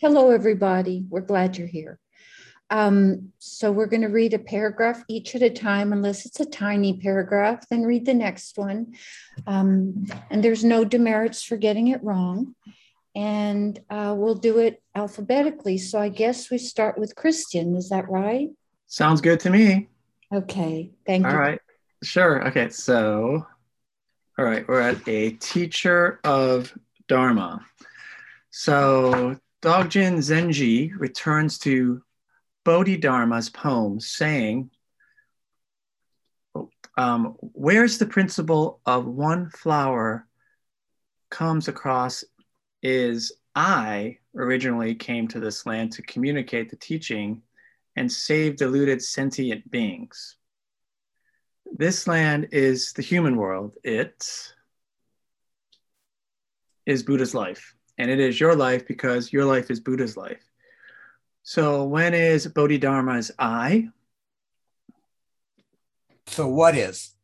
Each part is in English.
Hello, everybody. We're glad you're here. Um, so we're going to read a paragraph each at a time, unless it's a tiny paragraph, then read the next one. Um, and there's no demerits for getting it wrong. And uh, we'll do it alphabetically. So I guess we start with Christian. Is that right? Sounds good to me. Okay. Thank All you. All right. Sure. Okay. So, all right. We're at a teacher of Dharma. So, Dogen Zenji returns to Bodhidharma's poem saying, um, Where's the principle of one flower comes across is I originally came to this land to communicate the teaching and save deluded sentient beings. This land is the human world. It is Buddha's life, and it is your life because your life is Buddha's life. So, when is Bodhidharma's I? So, what is?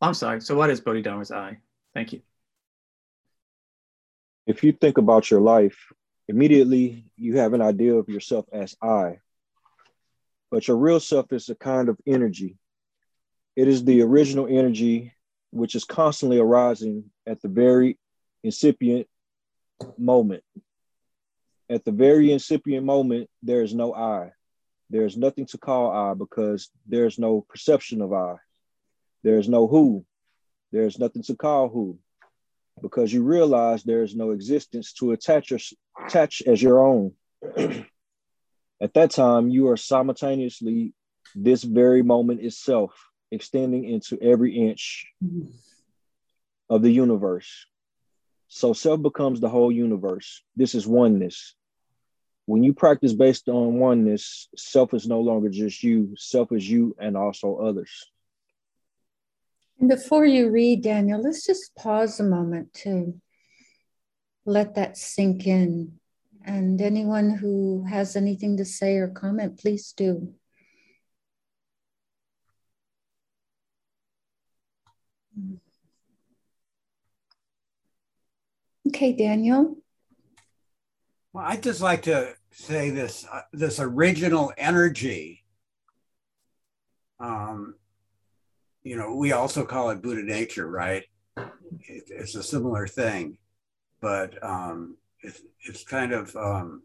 I'm sorry. So, what is Bodhidharma's I? Thank you. If you think about your life, immediately you have an idea of yourself as I. But your real self is a kind of energy. It is the original energy which is constantly arising at the very incipient moment. At the very incipient moment, there is no I. There is nothing to call I because there is no perception of I. There is no who. There is nothing to call who because you realize there is no existence to attach, your, attach as your own. At that time, you are simultaneously this very moment itself, extending into every inch mm-hmm. of the universe. So self becomes the whole universe. This is oneness. When you practice based on oneness, self is no longer just you, self is you and also others. And before you read, Daniel, let's just pause a moment to let that sink in. And anyone who has anything to say or comment, please do. Mm. Okay, Daniel. Well, I'd just like to say this uh, this original energy. Um, you know, we also call it Buddha nature, right? It, it's a similar thing, but um, it, it's kind of um,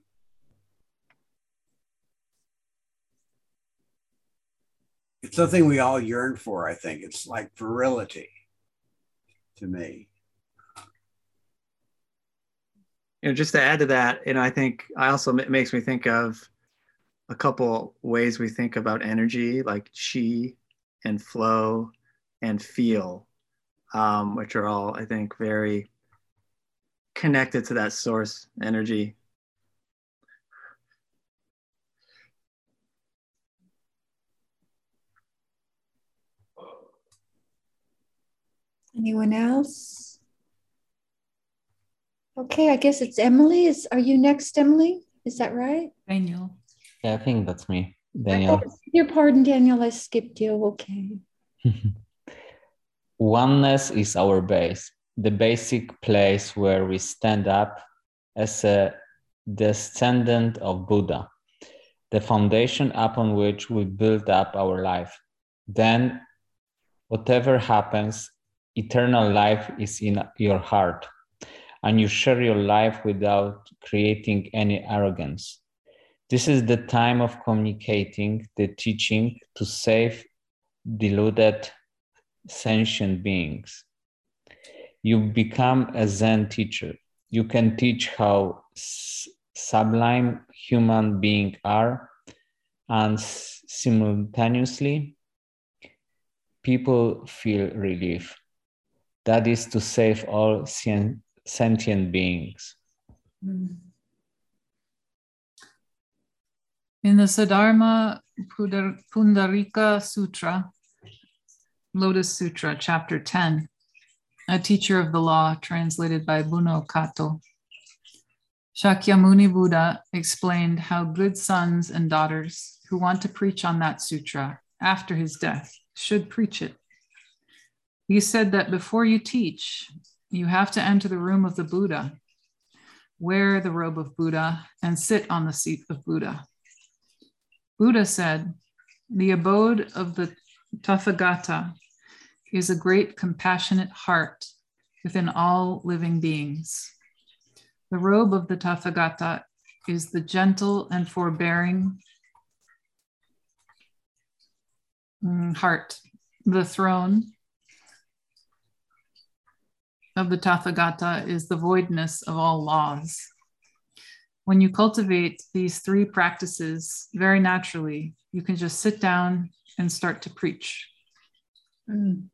it's something we all yearn for. I think it's like virility to me. You know, just to add to that, and I think I also it makes me think of a couple ways we think about energy, like chi and flow and feel, um, which are all, I think, very connected to that source energy. Anyone else? Okay, I guess it's Emily. Is are you next, Emily? Is that right? Daniel. Yeah, I think that's me, Daniel. Your pardon, Daniel. I skipped you. Okay. Oneness is our base, the basic place where we stand up as a descendant of Buddha, the foundation upon which we build up our life. Then, whatever happens, eternal life is in your heart, and you share your life without creating any arrogance. This is the time of communicating the teaching to save deluded sentient beings. You become a Zen teacher. You can teach how sublime human beings are, and simultaneously, people feel relief. That is to save all sentient beings. Mm. In the Saddharma Pundarika Sutra, Lotus Sutra, chapter 10, a teacher of the law, translated by Bunno Kato. Shakyamuni Buddha explained how good sons and daughters who want to preach on that sutra after his death should preach it. He said that before you teach, you have to enter the room of the Buddha. wear the robe of Buddha, and sit on the seat of Buddha. Buddha said, The abode of the Tathagata is a great compassionate heart within all living beings. The robe of the Tathagata is the gentle and forbearing mm, heart. The throne of the Tathagata is the voidness of all laws. When you cultivate these three practices very naturally, you can just sit down and start to preach. Mm.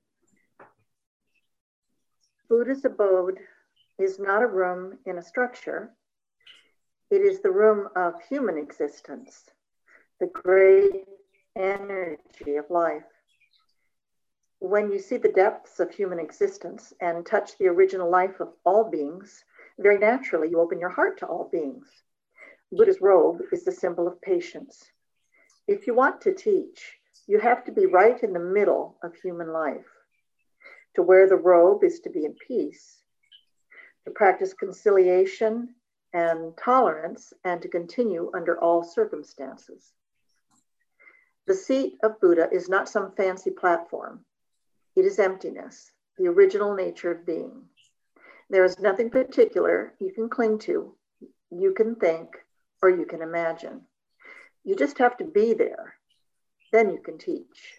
Buddha's abode is not a room in a structure. It is the room of human existence, the great energy of life. When you see the depths of human existence and touch the original life of all beings, very naturally you open your heart to all beings. Buddha's robe is the symbol of patience. If you want to teach, you have to be right in the middle of human life. To wear the robe is to be in peace, to practice conciliation and tolerance, and to continue under all circumstances. The seat of Buddha is not some fancy platform. It is emptiness, the original nature of being. There is nothing particular you can cling to, you can think, or you can imagine. You just have to be there. Then you can teach.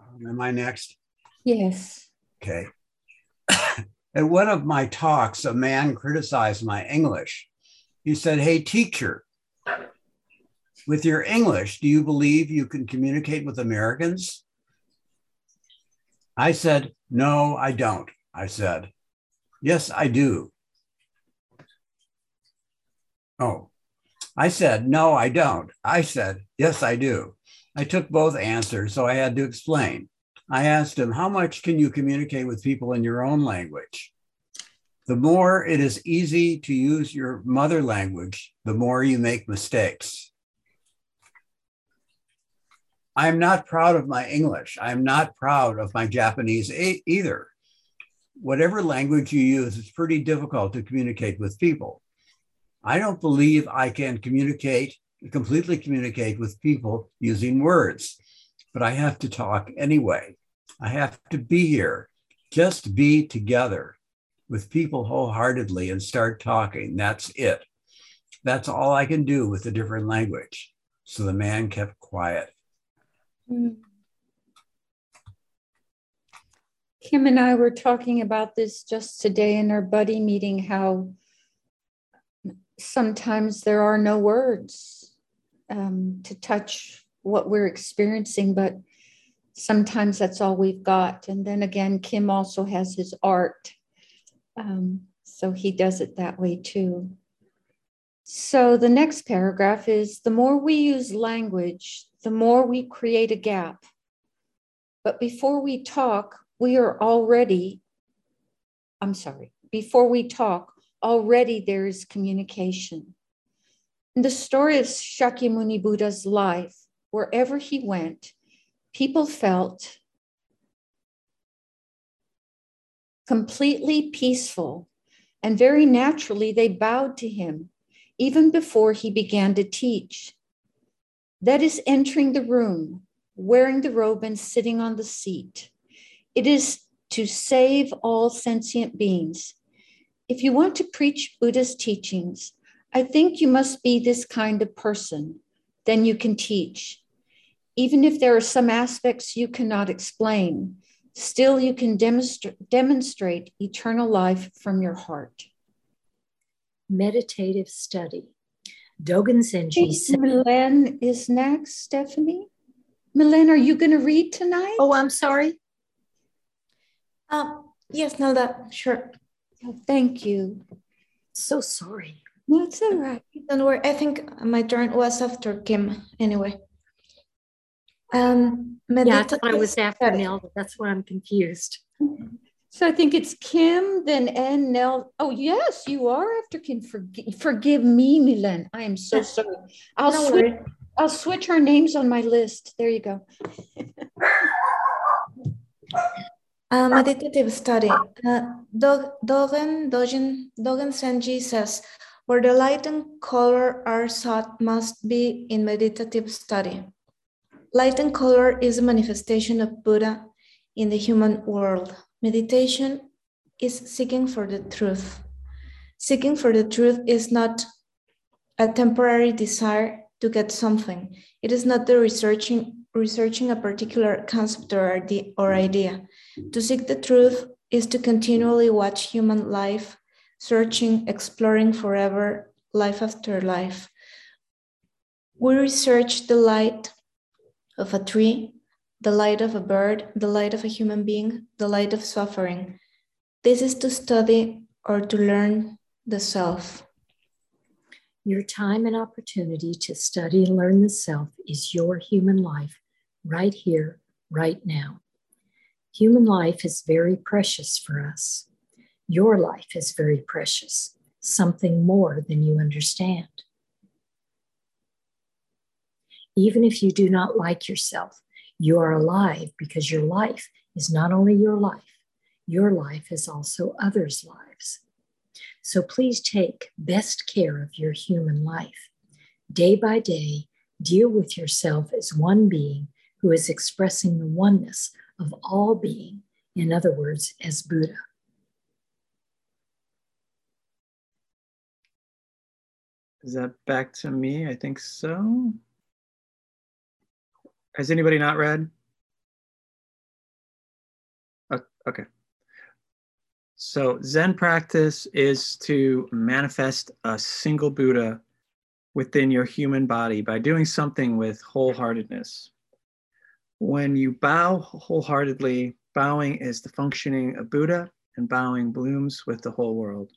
Um, am I next? Yes. Okay. At one of my talks, a man criticized my English. He said, Hey, teacher, with your English, do you believe you can communicate with Americans? I said, No, I don't. I said, Yes, I do. Oh, I said, No, I don't. I said, Yes, I do. I took both answers, so I had to explain. I asked him, How much can you communicate with people in your own language? The more it is easy to use your mother language, the more you make mistakes. I'm not proud of my English. I'm not proud of my Japanese either. Whatever language you use, it's pretty difficult to communicate with people. I don't believe I can communicate, completely communicate with people using words, but I have to talk anyway. I have to be here, just be together with people wholeheartedly and start talking. That's it. That's all I can do with a different language. So the man kept quiet. Kim and I were talking about this just today in our buddy meeting how sometimes there are no words um, to touch what we're experiencing, but sometimes that's all we've got. And then again, Kim also has his art. Um, so he does it that way too. So the next paragraph is the more we use language, the more we create a gap. But before we talk, we are already, I'm sorry, before we talk, already there is communication. In the story of Shakyamuni Buddha's life, wherever he went, people felt completely peaceful, and very naturally they bowed to him even before he began to teach. That is entering the room, wearing the robe, and sitting on the seat. It is to save all sentient beings. If you want to preach Buddha's teachings, I think you must be this kind of person. Then you can teach. Even if there are some aspects you cannot explain, still you can demonstra- demonstrate eternal life from your heart. Meditative study. Dogen Zenji said, Milen is next, Stephanie. Milen, are you going to read tonight? Oh, I'm sorry. Um, yes, Nelda, sure. Oh, thank you. So sorry. That's all right. Don't worry. I think my turn was after Kim anyway. Um, yeah, I thought I was after Nelda. That's why I'm confused. So I think it's Kim, then N, Nell. Oh, yes, you are after Kim. Forgive, forgive me, Milan. I am so sorry. I'll no switch. I'll switch our names on my list. There you go. A meditative study. Uh, Dogen, Dogen, Dogen Zenji says, where the light and color are sought must be in meditative study. Light and color is a manifestation of Buddha in the human world. Meditation is seeking for the truth. Seeking for the truth is not a temporary desire to get something. It is not the researching, researching a particular concept or, or idea. To seek the truth is to continually watch human life, searching, exploring forever, life after life. We research the light of a tree, the light of a bird, the light of a human being, the light of suffering. This is to study or to learn the self. Your time and opportunity to study and learn the self is your human life right here, right now. Human life is very precious for us. Your life is very precious, something more than you understand. Even if you do not like yourself, you are alive because your life is not only your life, your life is also others' lives. So please take best care of your human life. Day by day, deal with yourself as one being who is expressing the oneness of all being, in other words, as Buddha. Is that back to me? I think so. Has anybody not read? Okay. So Zen practice is to manifest a single Buddha within your human body by doing something with wholeheartedness. When you bow wholeheartedly, bowing is the functioning of Buddha and bowing blooms with the whole world.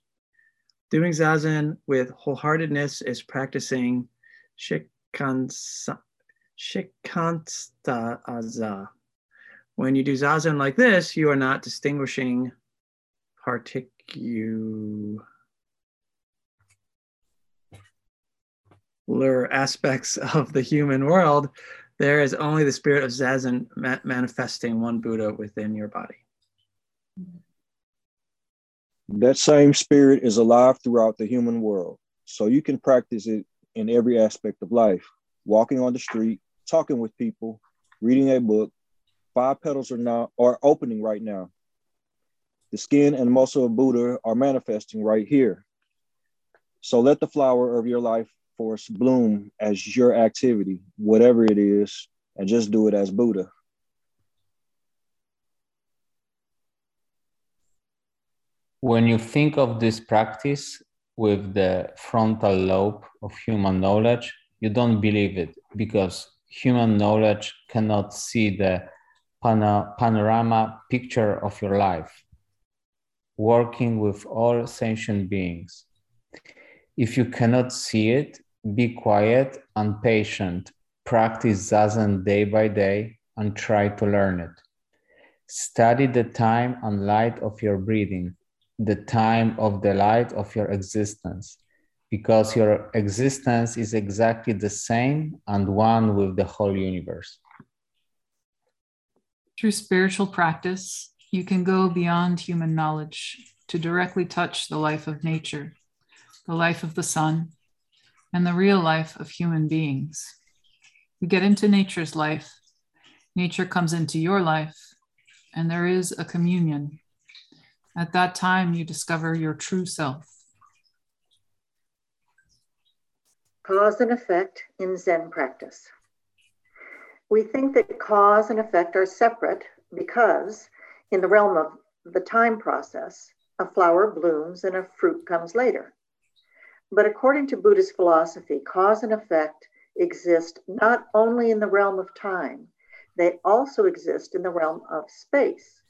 Doing Zazen with wholeheartedness is practicing Shikansa, Shikanstaza. When you do zazen like this, you are not distinguishing particular aspects of the human world. There is only the spirit of zazen ma- manifesting one Buddha within your body. That same spirit is alive throughout the human world. So you can practice it in every aspect of life walking on the street, talking with people, reading a book. Five petals are now are opening right now. The skin and muscle of Buddha are manifesting right here. So let the flower of your life force bloom as your activity, whatever it is, and just do it as Buddha. When you think of this practice with the frontal lobe of human knowledge, you don't believe it because human knowledge cannot see the panorama picture of your life, working with all sentient beings. If you cannot see it, be quiet and patient. Practice Zazen day by day and try to learn it. Study the time and light of your breathing, the time of the light of your existence because your existence is exactly the same and one with the whole universe. Through spiritual practice, you can go beyond human knowledge to directly touch the life of nature, the life of the sun, and the real life of human beings. You get into nature's life, nature comes into your life, and there is a communion. At that time, you discover your true self. Cause and effect in Zen practice. We think that cause and effect are separate because, in the realm of the time process, a flower blooms and a fruit comes later. But according to Buddhist philosophy, cause and effect exist not only in the realm of time, they also exist in the realm of space.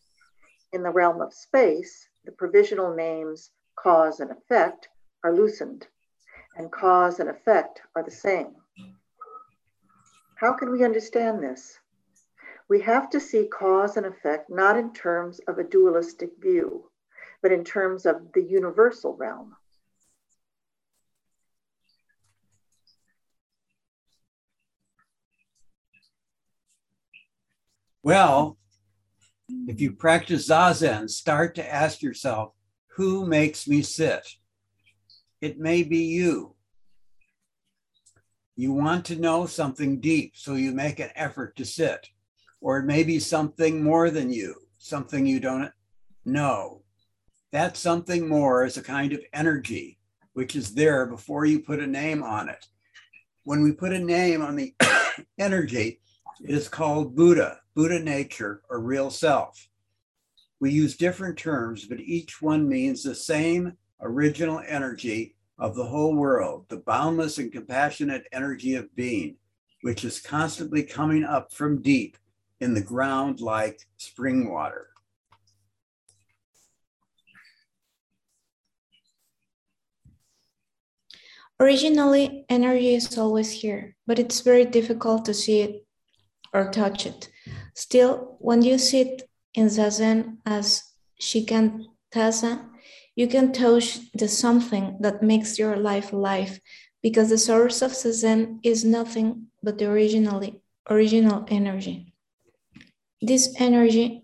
In the realm of space, the provisional names cause and effect are loosened and cause and effect are the same. How can we understand this? We have to see cause and effect not in terms of a dualistic view, but in terms of the universal realm. Well, If you practice Zazen, start to ask yourself, who makes me sit? It may be you. You want to know something deep, so you make an effort to sit. Or it may be something more than you, something you don't know. That something more is a kind of energy which is there before you put a name on it. When we put a name on the energy, it is called Buddha, Buddha nature, or real self. We use different terms, but each one means the same original energy of the whole world, the boundless and compassionate energy of being, which is constantly coming up from deep in the ground like spring water. Originally, energy is always here, but it's very difficult to see it or touch it. Still, when you sit in Zazen as Shikantaza, you can touch the something that makes your life alive because the source of Zazen is nothing but the originally, original energy. This energy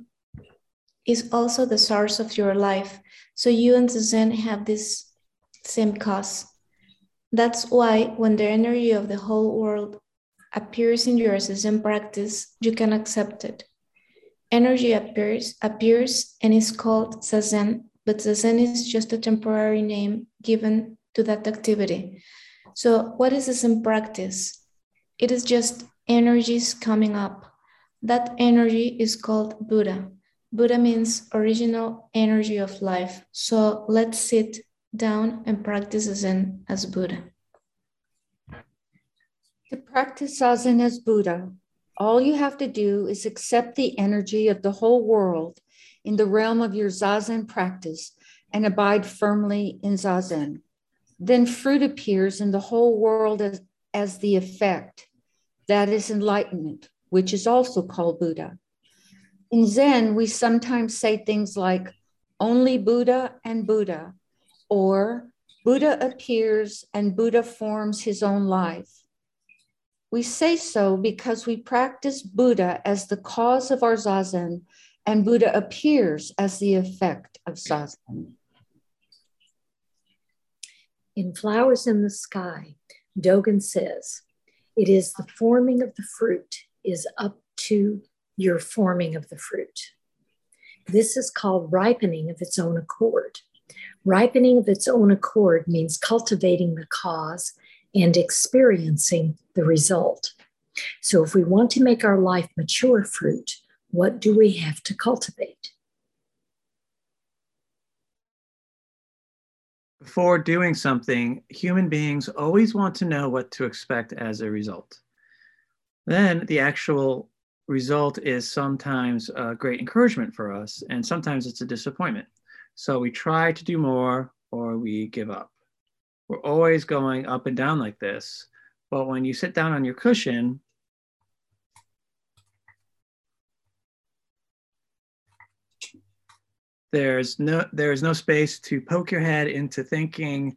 is also the source of your life. So you and Zazen have this same cause. That's why when the energy of the whole world appears in your Zazen practice, you can accept it. Energy appears, appears and is called Zazen, but Zazen is just a temporary name given to that activity. So what is Zazen practice? It is just energies coming up. That energy is called Buddha. Buddha means original energy of life. So let's sit down and practice Zazen as Buddha. To practice Zazen as Buddha, all you have to do is accept the energy of the whole world in the realm of your Zazen practice and abide firmly in Zazen. Then fruit appears in the whole world as, as the effect. That is enlightenment, which is also called Buddha. In Zen, we sometimes say things like only Buddha and Buddha, or Buddha appears and Buddha forms his own life. We say so because we practice Buddha as the cause of our Zazen, and Buddha appears as the effect of Zazen. In Flowers in the Sky, Dogen says, It is the forming of the fruit is up to your forming of the fruit. This is called ripening of its own accord. Ripening of its own accord means cultivating the cause and experiencing the result. So, if we want to make our life mature fruit, what do we have to cultivate? Before doing something, human beings always want to know what to expect as a result. Then the actual result is sometimes a great encouragement for us, and sometimes it's a disappointment. So we try to do more or we give up. We're always going up and down like this. But when you sit down on your cushion, there's no there's no space to poke your head into thinking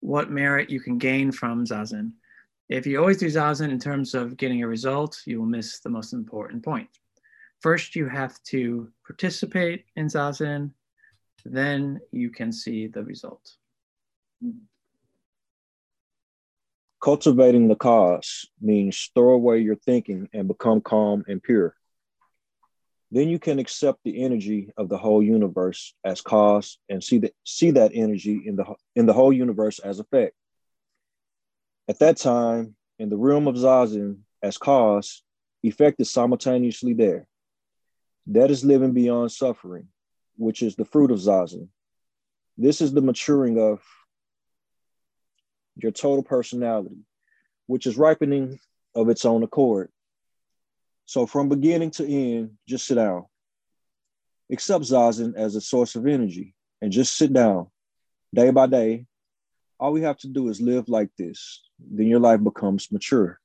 what merit you can gain from zazen. If you always do zazen in terms of getting a result, you will miss the most important point. First, you have to participate in zazen then you can see the result. Cultivating the cause means throw away your thinking and become calm and pure. Then you can accept the energy of the whole universe as cause and see that see that energy in the in the whole universe as effect. At that time, in the realm of Zazen as cause, effect is simultaneously there. That is living beyond suffering which is the fruit of zazen. This is the maturing of your total personality, which is ripening of its own accord. So from beginning to end, just sit down. Accept zazen as a source of energy and just sit down day by day. All we have to do is live like this. Then your life becomes mature.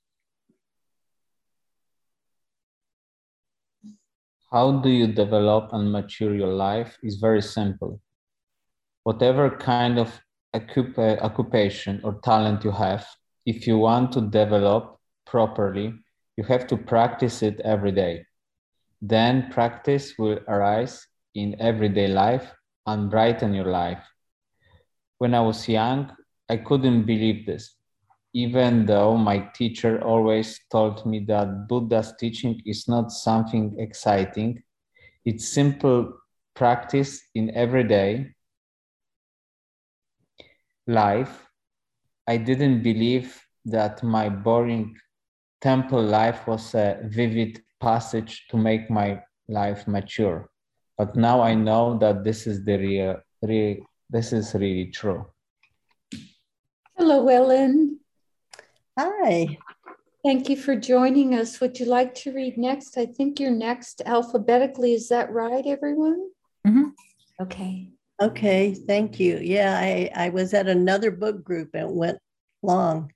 How do you develop and mature your life is very simple. Whatever kind of uh, occupation or talent you have, if you want to develop properly, you have to practice it every day. Then practice will arise in everyday life and brighten your life. When I was young, I couldn't believe this, even though my teacher always told me that Buddha's teaching is not something exciting. It's simple practice in everyday life. I didn't believe that my boring temple life was a vivid passage to make my life mature. But now I know that this is the real, real this is really true. Hello, Ellen. Hi. Thank you for joining us. Would you like to read next? I think you're next alphabetically. Is that right, everyone? Mm-hmm. Okay. Okay, thank you. Yeah, I, I was at another book group and went long.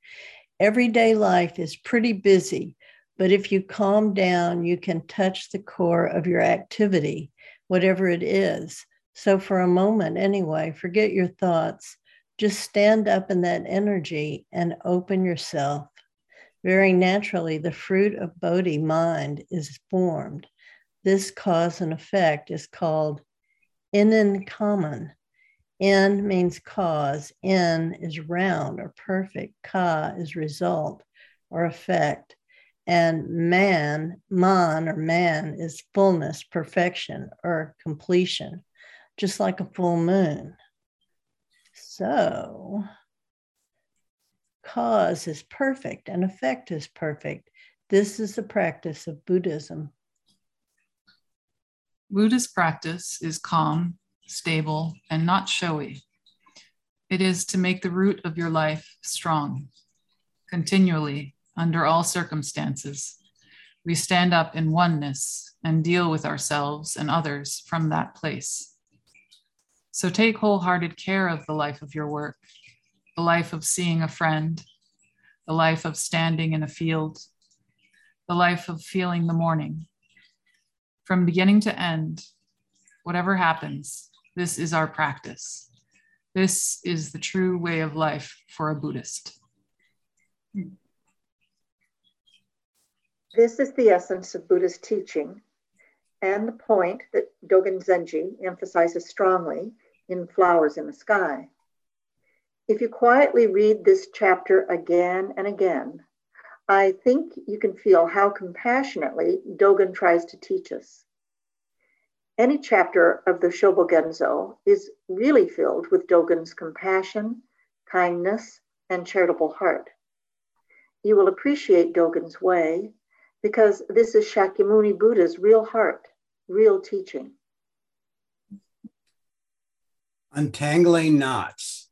Everyday life is pretty busy, but if you calm down, you can touch the core of your activity, whatever it is. So, for a moment, anyway, forget your thoughts. Just stand up in that energy and open yourself. Very naturally, the fruit of Bodhi mind is formed. This cause and effect is called in common. In means cause, N is round or perfect, ka is result or effect, and man, man or man is fullness, perfection, or completion, just like a full moon. So, cause is perfect and effect is perfect. This is the practice of Buddhism. Buddhist practice is calm, stable, and not showy. It is to make the root of your life strong. Continually, under all circumstances, we stand up in oneness and deal with ourselves and others from that place. So take wholehearted care of the life of your work, the life of seeing a friend, the life of standing in a field, the life of feeling the morning, from beginning to end, whatever happens, this is our practice. This is the true way of life for a Buddhist. This is the essence of Buddhist teaching and the point that Dogen Zenji emphasizes strongly in Flowers in the Sky. If you quietly read this chapter again and again, I think you can feel how compassionately Dogen tries to teach us. Any chapter of the Shobogenzo is really filled with Dogen's compassion, kindness, and charitable heart. You will appreciate Dogen's way because this is Shakyamuni Buddha's real heart, real teaching. Untangling knots.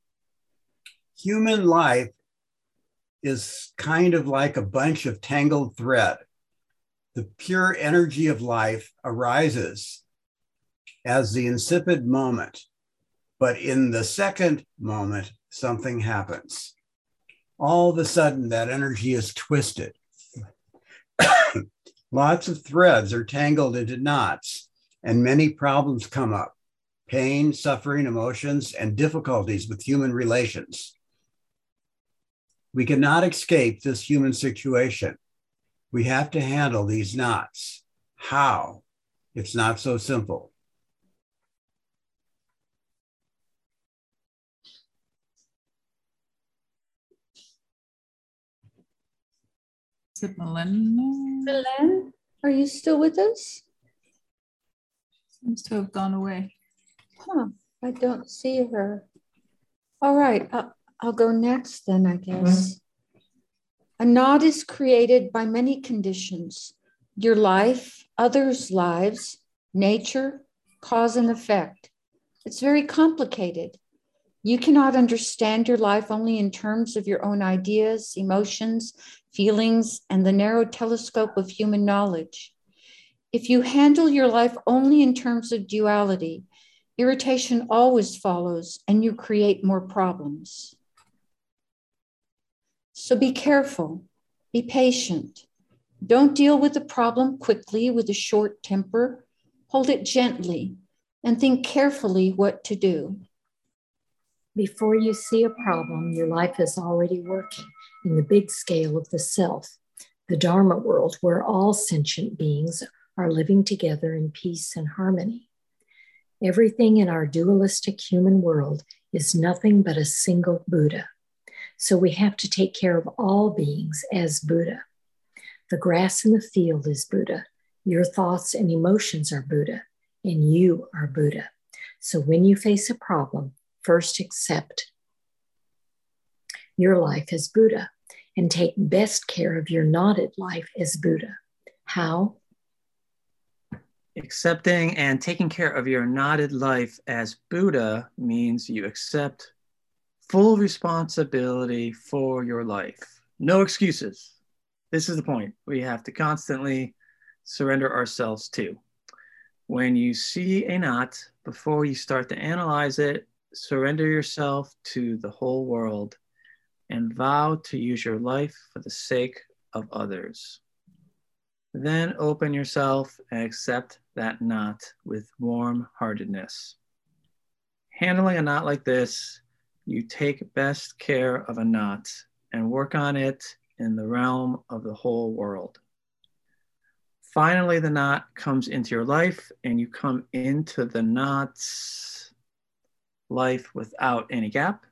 Human life is kind of like a bunch of tangled thread. The pure energy of life arises as the insipid moment, but in the second moment, something happens. All of a sudden, that energy is twisted. Lots of threads are tangled into knots, and many problems come up pain, suffering, emotions, and difficulties with human relations. We cannot escape this human situation. We have to handle these knots. How? It's not so simple. It Melen? Belen, are you still with us? Seems to have gone away. Huh, I don't see her. All right, I'll, I'll go next then, I guess. A knot is created by many conditions your life, others' lives, nature, cause and effect. It's very complicated. You cannot understand your life only in terms of your own ideas, emotions, feelings, and the narrow telescope of human knowledge. If you handle your life only in terms of duality, irritation always follows and you create more problems. So be careful, be patient. Don't deal with the problem quickly with a short temper. Hold it gently and think carefully what to do. Before you see a problem, your life is already working in the big scale of the self, the Dharma world, where all sentient beings are living together in peace and harmony. Everything in our dualistic human world is nothing but a single Buddha. So we have to take care of all beings as Buddha. The grass in the field is Buddha. Your thoughts and emotions are Buddha, and you are Buddha. So when you face a problem, first accept your life as Buddha and take best care of your knotted life as Buddha. How? Accepting and taking care of your knotted life as Buddha means you accept full responsibility for your life. No excuses. This is the point we have to constantly surrender ourselves to. When you see a knot, before you start to analyze it, surrender yourself to the whole world and vow to use your life for the sake of others. Then open yourself and accept that knot with warm heartedness. Handling a knot like this, you take best care of a knot and work on it in the realm of the whole world. Finally, the knot comes into your life and you come into the knot's life without any gap.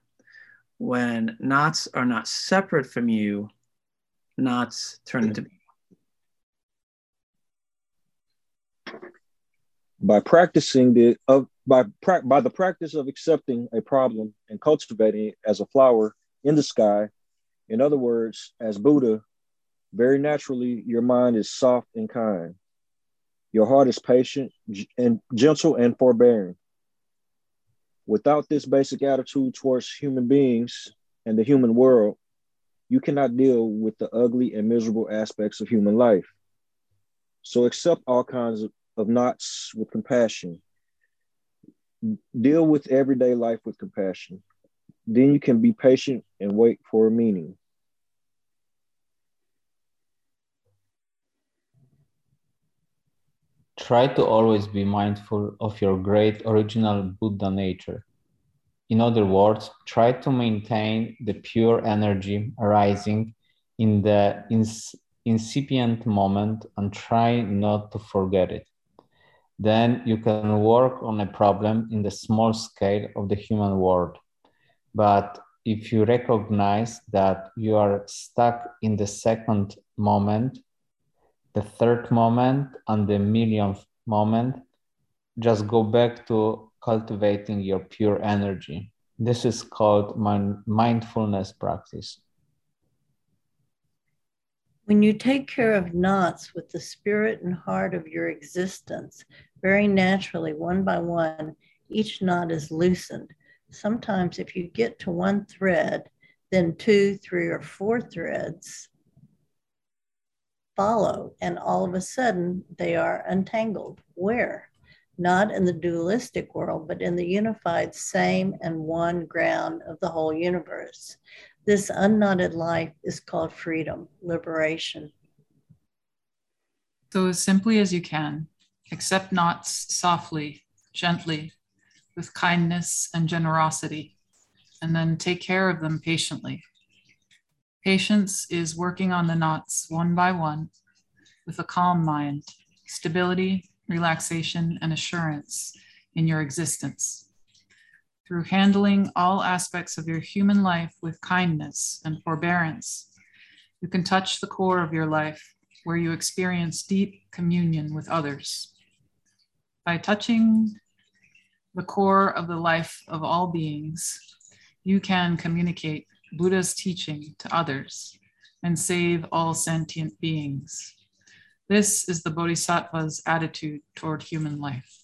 When knots are not separate from you, knots turn into by practicing the of by pra- by the practice of accepting a problem and cultivating it as a flower in the sky in other words as buddha very naturally your mind is soft and kind. Your heart is patient and gentle and forbearing without this basic attitude towards human beings and the human world you cannot deal with the ugly and miserable aspects of human life so accept all kinds of knots with compassion. Deal with everyday life with compassion. Then you can be patient and wait for a meaning. Try to always be mindful of your great original Buddha nature. In other words, try to maintain the pure energy arising in the incipient moment and try not to forget it then you can work on a problem in the small scale of the human world. But if you recognize that you are stuck in the second moment, the third moment, and the millionth moment, just go back to cultivating your pure energy. This is called mindfulness practice. When you take care of knots with the spirit and heart of your existence, very naturally, one by one, each knot is loosened. Sometimes, if you get to one thread, then two, three, or four threads follow, and all of a sudden they are untangled. Where? Not in the dualistic world, but in the unified same and one ground of the whole universe. This unknotted life is called freedom, liberation. So, as simply as you can, accept knots softly, gently, with kindness and generosity, and then take care of them patiently. Patience is working on the knots one by one with a calm mind, stability, relaxation, and assurance in your existence. Through handling all aspects of your human life with kindness and forbearance, you can touch the core of your life where you experience deep communion with others by touching the core of the life of all beings, you can communicate Buddha's teaching to others and save all sentient beings. This is the Bodhisattva's attitude toward human life.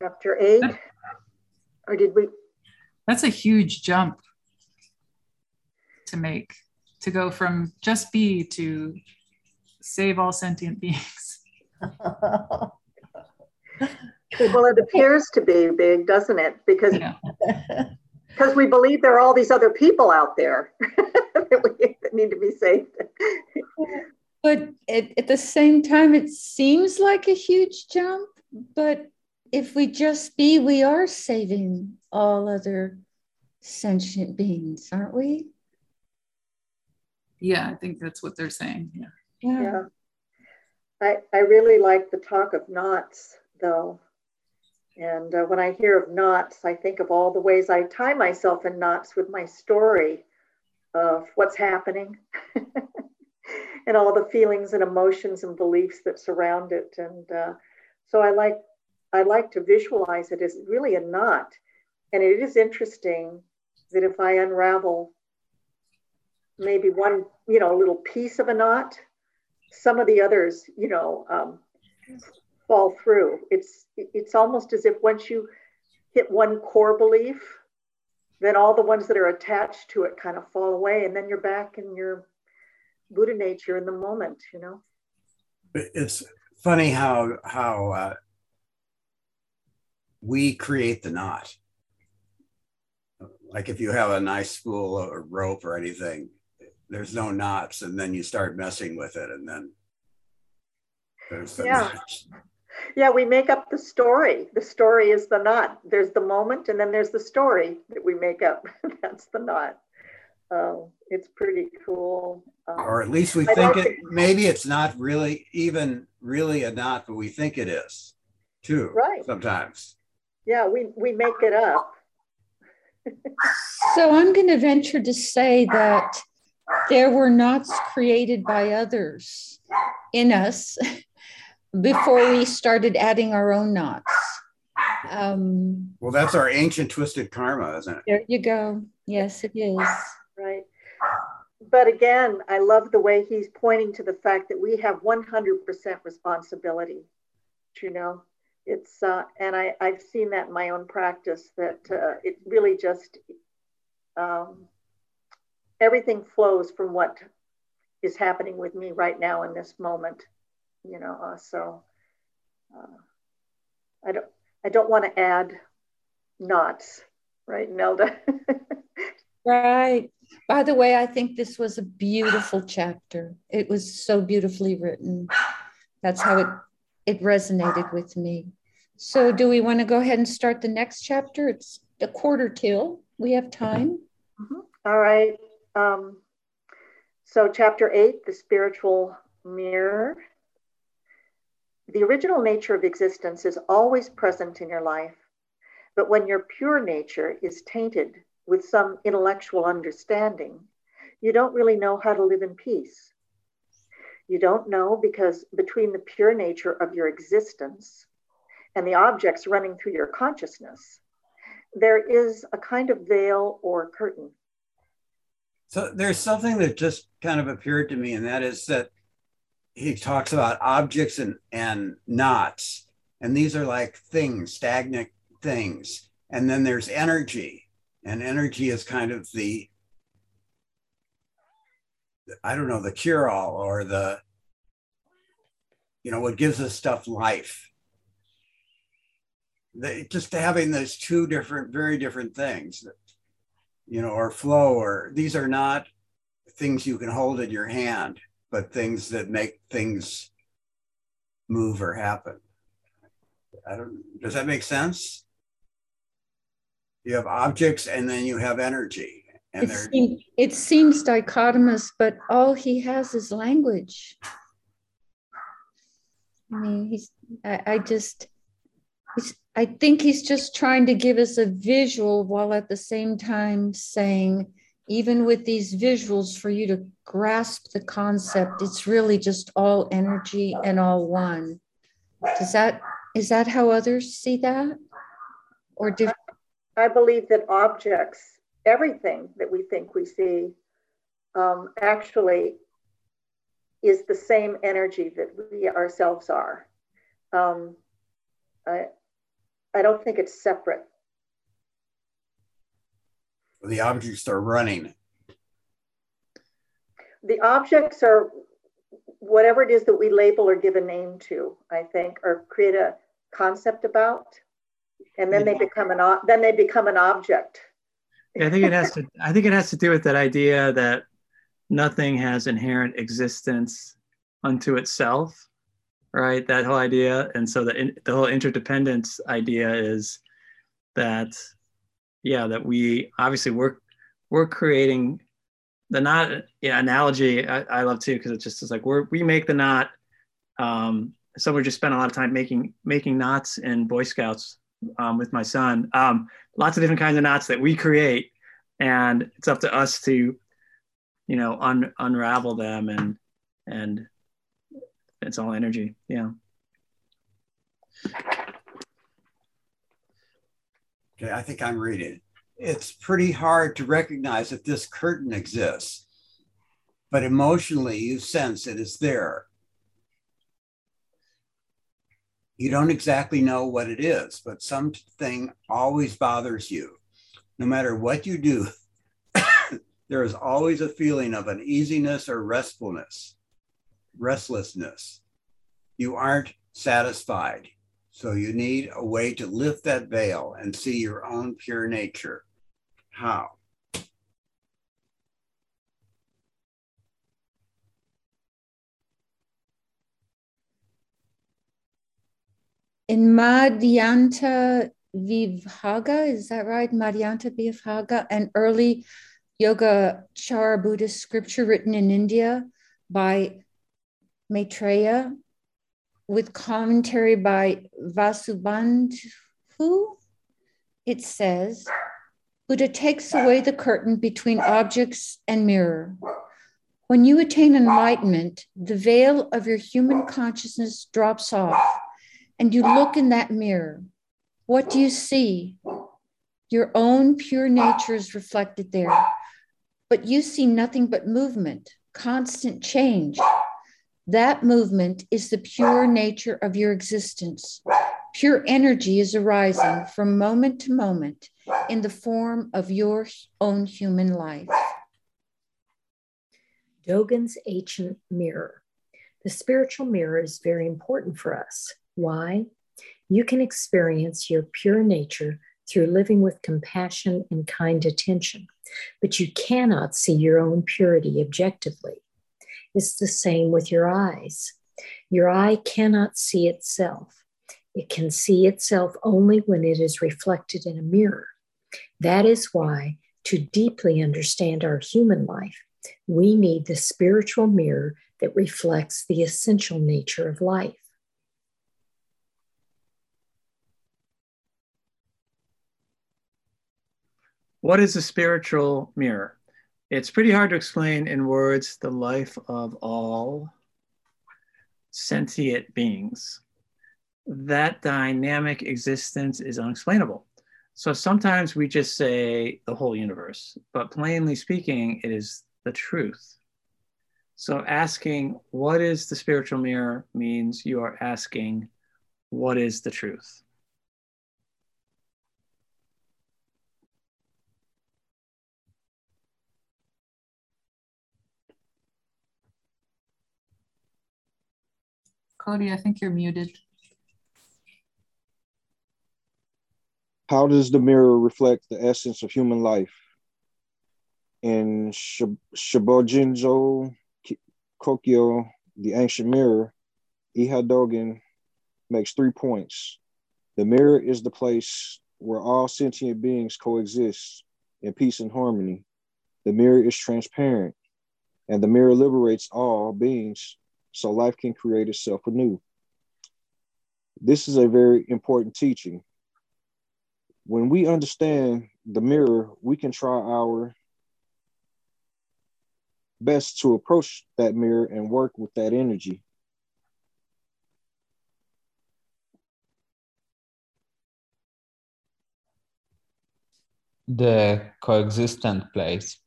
Chapter eight, or did we? That's a huge jump to make to go from just be to save all sentient beings. well, it appears to be big, doesn't it? Because yeah. because we believe there are all these other people out there that, we, that need to be saved. but at, at the same time, it seems like a huge jump. But if we just be, we are saving all other sentient beings, aren't we? Yeah, I think that's what they're saying. Yeah. Yeah. Yeah. I, I really like the talk of knots, though. And uh, when I hear of knots, I think of all the ways I tie myself in knots with my story of what's happening and all the feelings and emotions and beliefs that surround it. And uh, so I like I like to visualize it as really a knot. And it is interesting that if I unravel maybe one, you know, little piece of a knot, some of the others, you know, um, fall through. It's it's almost as if once you hit one core belief, then all the ones that are attached to it kind of fall away, and then you're back in your Buddha nature in the moment. You know. It's funny how how uh, we create the knot. Like if you have a nice spool or rope or anything, there's no knots, and then you start messing with it, and then there's the Yeah. knots. Yeah, we make up the story. The story is the knot. There's the moment, and then there's the story that we make up. That's the knot. Um, it's pretty cool. Um, Or at least we I think like it. Maybe it's not really even really a knot, but we think it is, too. Right. Sometimes. yeah, we we make it up. So I'm going to venture to say that there were knots created by others in us before we started adding our own knots. Um, Well, that's our ancient twisted karma, isn't it? there you go. Yes, it is. Right. But again, I love the way he's pointing to the fact that we have 100% responsibility. You know, it's, uh, and I, I've seen that in my own practice that uh, it really just, um, everything flows from what is happening with me right now in this moment, you know, uh, so uh, I don't, I don't want to add knots, right, Nelda? Right. By the way, I think this was a beautiful chapter. It was so beautifully written. That's how it it resonated with me. So, do we want to go ahead and start the next chapter? It's a quarter till. We have time. All right. Um, so, chapter eight, the spiritual mirror. The original nature of existence is always present in your life, but when your pure nature is tainted with some intellectual understanding, you don't really know how to live in peace. You don't know because between the pure nature of your existence and the objects running through your consciousness, there is a kind of veil or curtain. So there's something that just kind of appeared to me, and that is that he talks about objects and, and knots. And these are like things, stagnant things. And then there's energy. And energy is kind of the, I don't know, the cure all or the, you know, what gives us stuff life. Just having those two different, very different things that, you know, or flow, or these are not things you can hold in your hand, but things that make things move or happen. I don't, does that make sense? You have objects and then you have energy. And It, they're, seem- it seems dichotomous, but all he has is language. I mean, he's, I, I just, he's, I think he's just trying to give us a visual while at the same time saying, even with these visuals, for you to grasp the concept, it's really just all energy and all one. Does that, is that how others see that? Or do, I believe that objects, everything that we think we see, um, actually is the same energy that we ourselves are. Um, I, I don't think it's separate. The objects are running. The objects are whatever it is that we label or give a name to, I think, or create a concept about, and then they become an then they become an object. Yeah, I think it has to. I think it has to do with that idea that nothing has inherent existence unto itself, right? That whole idea, and so the the whole interdependence idea is that, yeah, that we obviously we're we're creating the knot yeah analogy I, I love too because it's just it's like we're we make the knot. Um, so we just spent a lot of time making making knots in Boy Scouts um, with my son. Um, lots of different kinds of knots that we create, and it's up to us to, you know, un, unravel them and and it's all energy. Yeah. Okay, I think I'm reading. It's pretty hard to recognize that this curtain exists, but emotionally you sense it is there. You don't exactly know what it is, but something always bothers you. No matter what you do, there is always a feeling of uneasiness or restfulness, restlessness. You aren't satisfied. So you need a way to lift that veil and see your own pure nature. How? In Madhyanta Vibhaga, is that right? Madhyanta Vibhaga, an early Yoga Chara Buddhist scripture written in India by Maitreya with commentary by Vasubandhu, it says, Buddha takes away the curtain between objects and mirror. When you attain enlightenment, the veil of your human consciousness drops off, and you look in that mirror. What do you see? Your own pure nature is reflected there, but you see nothing but movement, constant change, that movement is the pure nature of your existence. Pure energy is arising from moment to moment in the form of your own human life. Dogen's ancient mirror. The spiritual mirror is very important for us. Why? You can experience your pure nature through living with compassion and kind attention, but you cannot see your own purity objectively. It's the same with your eyes. Your eye cannot see itself. It can see itself only when it is reflected in a mirror. That is why, to deeply understand our human life, we need the spiritual mirror that reflects the essential nature of life. What is a spiritual mirror? It's pretty hard to explain in words the life of all sentient beings. That dynamic existence is unexplainable. So sometimes we just say the whole universe, but plainly speaking, it is the truth. So asking what is the spiritual mirror means you are asking what is the truth. Cody, I think you're muted. How does the mirror reflect the essence of human life? In Shobogenzo Kokyo, the ancient mirror, Eihei Dogen makes three points. The mirror is the place where all sentient beings coexist in peace and harmony. The mirror is transparent, and the mirror liberates all beings so life can create itself anew. This is a very important teaching. When we understand the mirror, we can try our best to approach that mirror and work with that energy. The coexistent place.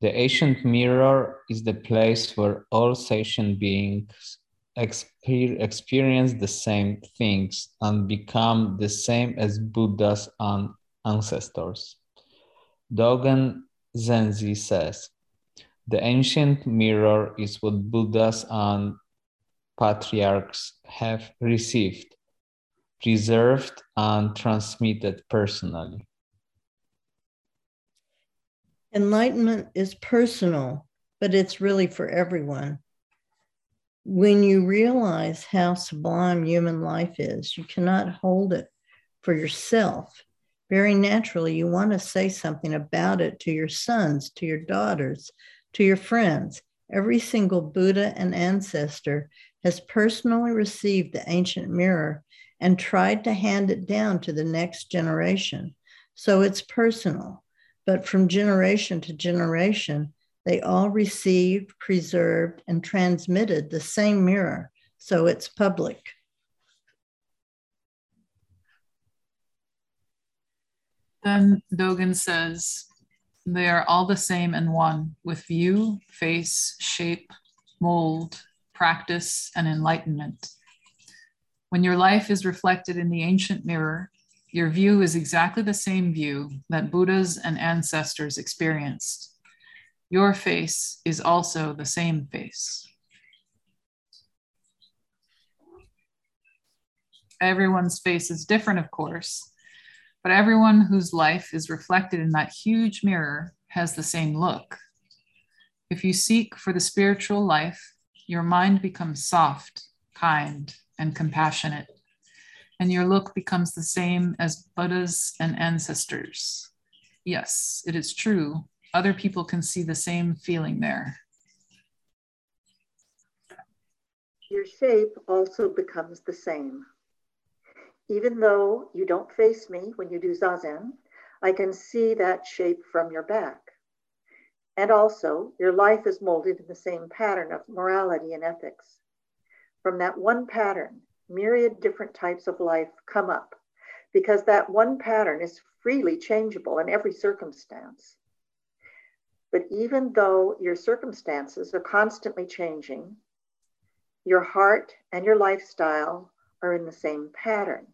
The ancient mirror is the place where all sentient beings exper experience the same things and become the same as Buddha's and ancestors. Dogen Zenji says, the ancient mirror is what Buddhas and patriarchs have received, preserved, and transmitted personally. Enlightenment is personal, but it's really for everyone. When you realize how sublime human life is, you cannot hold it for yourself. Very naturally, you want to say something about it to your sons, to your daughters, to your friends. Every single Buddha and ancestor has personally received the ancient mirror and tried to hand it down to the next generation. So it's personal. But from generation to generation, they all received, preserved, and transmitted the same mirror. So it's public. Then Dogen says, they are all the same and one, with view, face, shape, mold, practice, and enlightenment. When your life is reflected in the ancient mirror, your view is exactly the same view that Buddhas and ancestors experienced. Your face is also the same face. Everyone's face is different, of course, but everyone whose life is reflected in that huge mirror has the same look. If you seek for the spiritual life, your mind becomes soft, kind, and compassionate, and your look becomes the same as Buddhas and ancestors. Yes, it is true. Other people can see the same feeling there. Your shape also becomes the same. Even though you don't face me when you do zazen, I can see that shape from your back. And also, your life is molded in the same pattern of morality and ethics. From that one pattern, myriad different types of life come up because that one pattern is freely changeable in every circumstance. But even though your circumstances are constantly changing, your heart and your lifestyle are in the same pattern.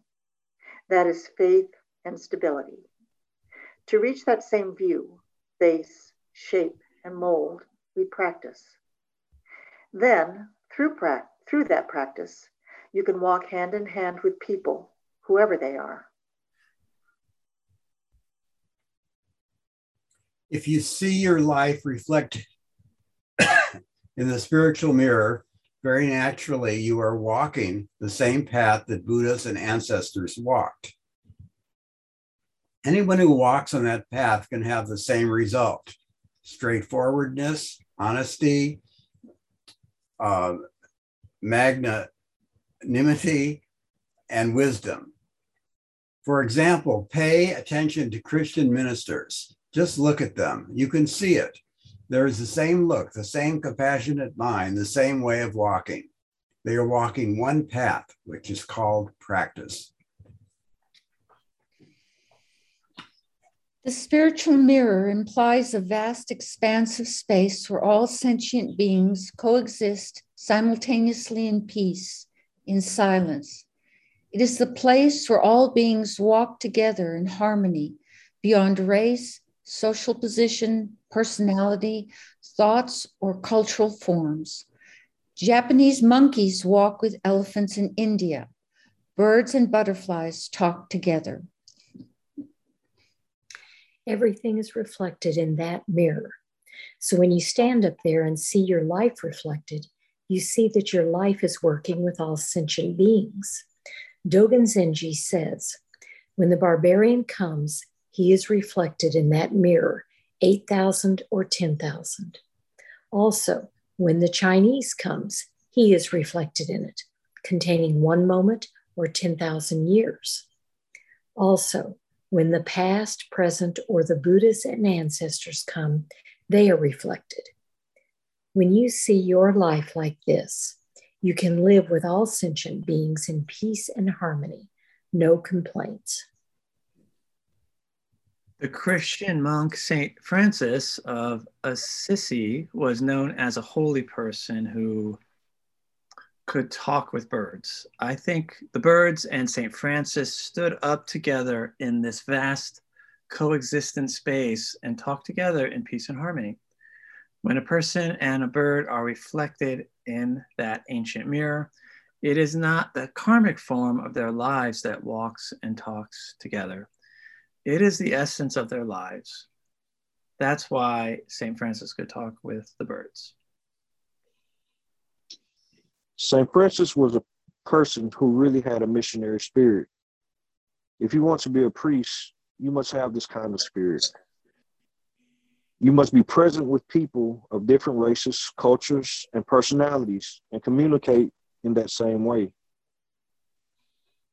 That is faith and stability. To reach that same view, base, shape, and mold, we practice. Then, through, pra- through that practice, you can walk hand in hand with people, whoever they are. If you see your life reflect in the spiritual mirror, very naturally you are walking the same path that Buddhas and ancestors walked. Anyone who walks on that path can have the same result straightforwardness, honesty, uh, magnanimity, and wisdom. For example, pay attention to Christian ministers. Just look at them. You can see it. There is the same look, the same compassionate mind, the same way of walking. They are walking one path, which is called practice. The spiritual mirror implies a vast expanse of space where all sentient beings coexist simultaneously in peace, in silence. It is the place where all beings walk together in harmony beyond race, social position, personality, thoughts, or cultural forms. Japanese monkeys walk with elephants in India. Birds and butterflies talk together. Everything is reflected in that mirror. So when you stand up there and see your life reflected, you see that your life is working with all sentient beings. Dogen Zenji says, when the barbarian comes, he is reflected in that mirror, 8,000 or 10,000. Also, when the Chinese comes, he is reflected in it, containing one moment or 10,000 years. Also, when the past, present, or the Buddhas and ancestors come, they are reflected. When you see your life like this, you can live with all sentient beings in peace and harmony, no complaints. The Christian monk Saint Francis of Assisi was known as a holy person who could talk with birds. I think the birds and St. Francis stood up together in this vast coexistent space and talked together in peace and harmony. When a person and a bird are reflected in that ancient mirror, it is not the karmic form of their lives that walks and talks together. It is the essence of their lives. That's why St. Francis could talk with the birds. St. Francis was a person who really had a missionary spirit. If you want to be a priest, you must have this kind of spirit. You must be present with people of different races, cultures, and personalities and communicate in that same way.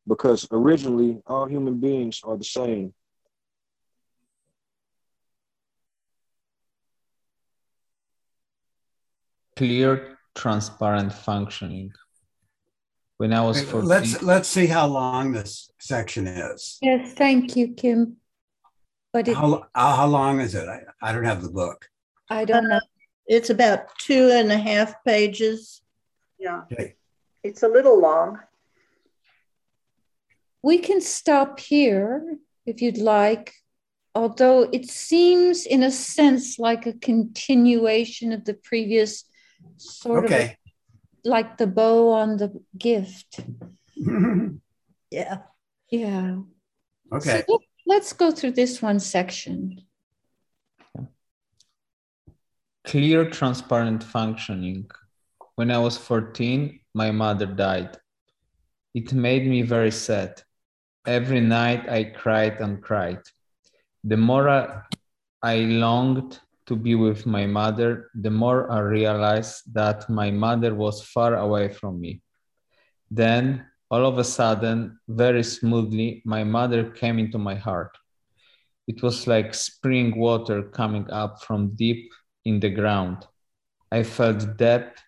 Because originally, all human beings are the same. Clear, transparent functioning. When I was 14, Let's let's see how long this section is. Yes, thank you, Kim. But it, How, how uh, how long is it? I, I don't have the book. I don't know. Uh, it's about two and a half pages. Yeah, Okay. it's a little long. We can stop here if you'd like, although it seems, in a sense, like a continuation of the previous sort of Okay. like the bow on the gift. Yeah. Yeah. okay. So let- let's go through this one section. clear, transparent functioning. When I was 14, my mother died. It made me very sad. Every night I cried and cried. The more I- longed to be with my mother, the more I realized that my mother was far away from me. Then, all of a sudden, very smoothly, my mother came into my heart. It was like spring water coming up from deep in the ground. I felt depth,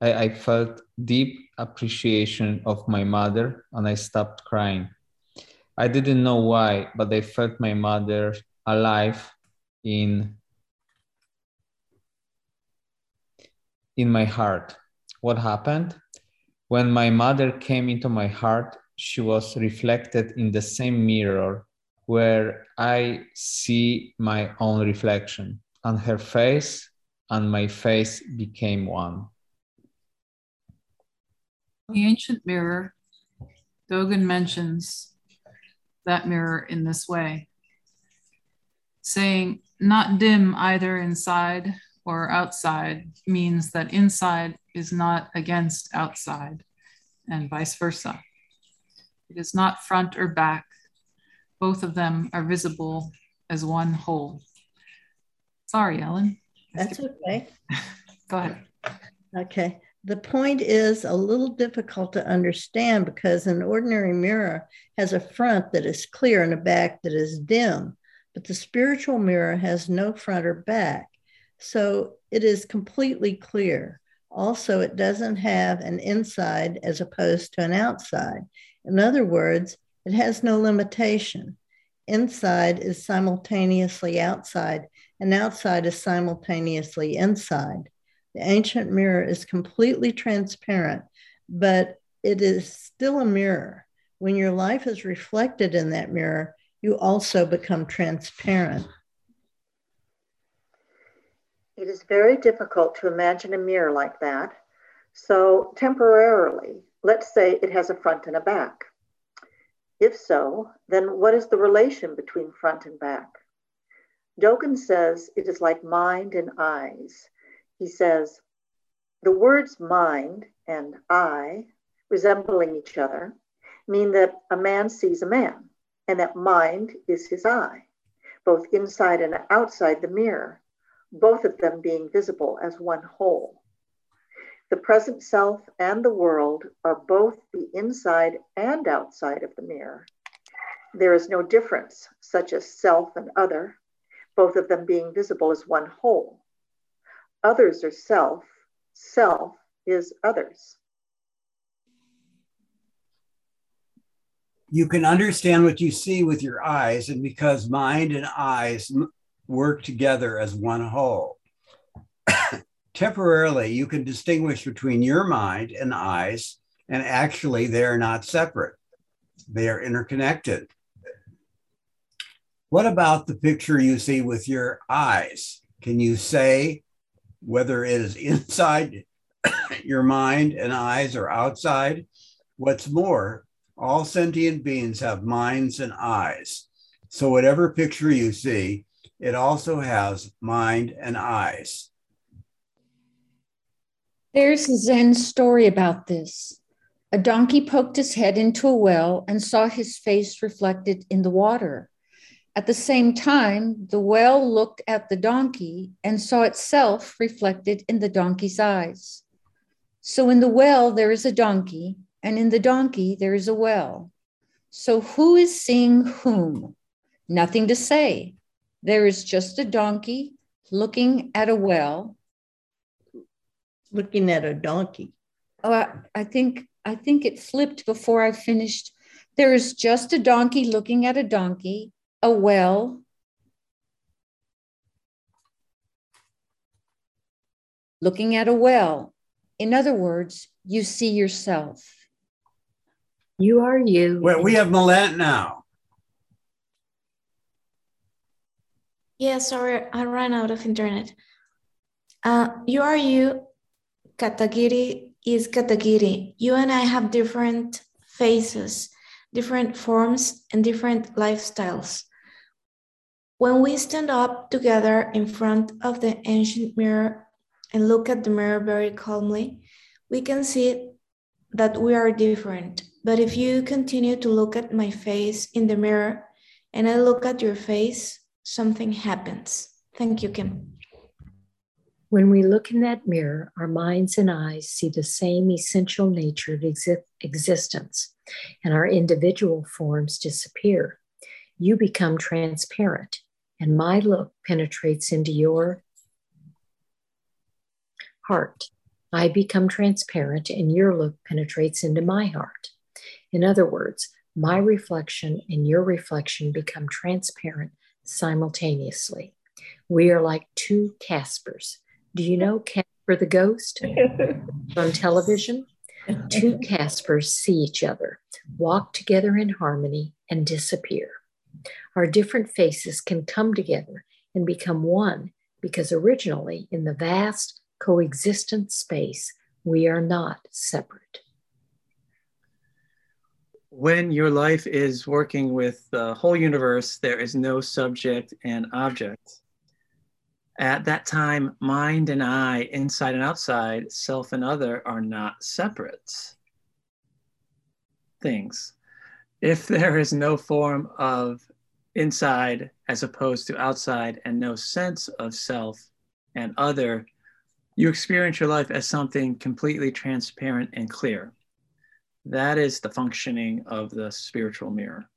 I, I felt deep appreciation of my mother, and I stopped crying. I didn't know why, but I felt my mother alive in in my heart. What happened? When my mother came into my heart, she was reflected in the same mirror where I see my own reflection, and her face and my face became one. The ancient mirror, Dogen mentions that mirror in this way, saying, not dim either inside or outside means that inside is not against outside, and vice versa. It is not front or back. Both of them are visible as one whole. Sorry, Ellen. That's okay. Go ahead. Okay. The point is a little difficult to understand because an ordinary mirror has a front that is clear and a back that is dim, but the spiritual mirror has no front or back. So it is completely clear. Also, it doesn't have an inside as opposed to an outside. In other words, it has no limitation. Inside is simultaneously outside, and outside is simultaneously inside. The ancient mirror is completely transparent, but it is still a mirror. When your life is reflected in that mirror, you also become transparent. It is very difficult to imagine a mirror like that. So, temporarily, let's say it has a front and a back. If so, then what is the relation between front and back? Dogen says it is like mind and eyes. He says the words mind and eye, resembling each other, mean that a man sees a man and that mind is his eye, both inside and outside the mirror, both of them being visible as one whole. The present self and the world are both the inside and outside of the mirror. There is no difference, such as self and other, both of them being visible as one whole. Others are self, self is others. You can understand what you see with your eyes, and because mind and eyes work together as one whole. Temporarily, you can distinguish between your mind and eyes, and actually, they are not separate, they are interconnected. What about the picture you see with your eyes? Can you say whether it is inside your mind and eyes or outside? What's more, all sentient beings have minds and eyes. So, whatever picture you see, it also has mind and eyes. There's a Zen story about this. A donkey poked his head into a well and saw his face reflected in the water. At the same time, the well looked at the donkey and saw itself reflected in the donkey's eyes. So in the well, there is a donkey, and in the donkey, there is a well. So who is seeing whom? Nothing to say. There is just a donkey looking at a well. Looking at a donkey. Oh, I, I think I think it flipped before I finished. There is just a donkey looking at a donkey, a well. Looking at a well. In other words, you see yourself. You are you. Well, we have Millet now. Yeah, sorry, I ran out of internet. Uh, you are you, Katagiri is Katagiri. You and I have different faces, different forms, and different lifestyles. When we stand up together in front of the ancient mirror and look at the mirror very calmly, we can see that we are different. But if you continue to look at my face in the mirror and I look at your face, something happens. Thank you, Kim. When we look in that mirror, our minds and eyes see the same essential nature of exi- existence, and our individual forms disappear. You become transparent, and my look penetrates into your heart. I become transparent, and your look penetrates into my heart. In other words, my reflection and your reflection become transparent simultaneously. We are like two Caspers. Do you know Casper the Ghost on television? Two Caspers see each other, walk together in harmony, and disappear. Our different faces can come together and become one because originally, in the vast coexistent space, we are not separate. When your life is working with the whole universe, there is no subject and object. At that time, mind and I, inside and outside, self and other, are not separate things. If there is no form of inside as opposed to outside and no sense of self and other, you experience your life as something completely transparent and clear. That is the functioning of the spiritual mirror.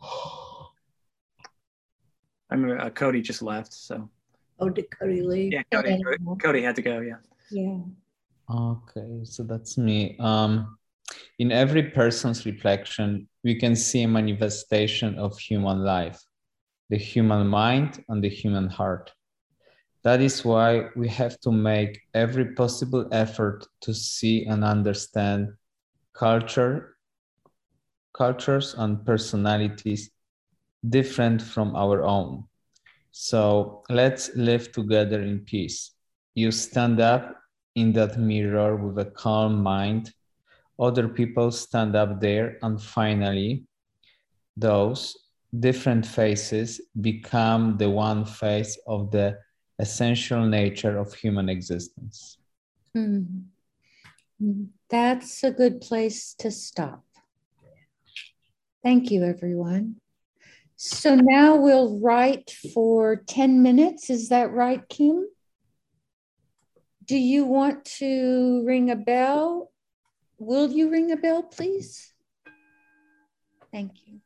I remember uh, Cody just left, so. Oh, did Cody leave? Yeah, Cody, Cody had to go, yeah. Yeah. Okay, so that's me. Um, in every person's reflection, we can see a manifestation of human life, the human mind and the human heart. That is why we have to make every possible effort to see and understand culture, cultures and personalities different from our own. So let's live together in peace. You stand up in that mirror with a calm mind. Other people stand up there, and finally, those different faces become the one face of the essential nature of human existence. Mm. That's a good place to stop. Thank you, everyone. So now we'll write for 10 minutes. Is that right, Kim? Do you want to ring a bell? Will you ring a bell, please? Thank you.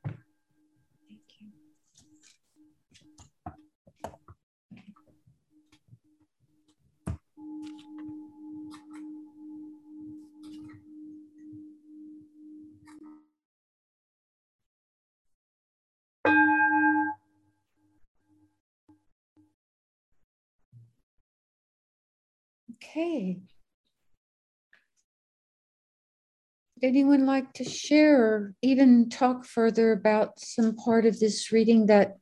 Okay. Anyone like to share or even talk further about some part of this reading that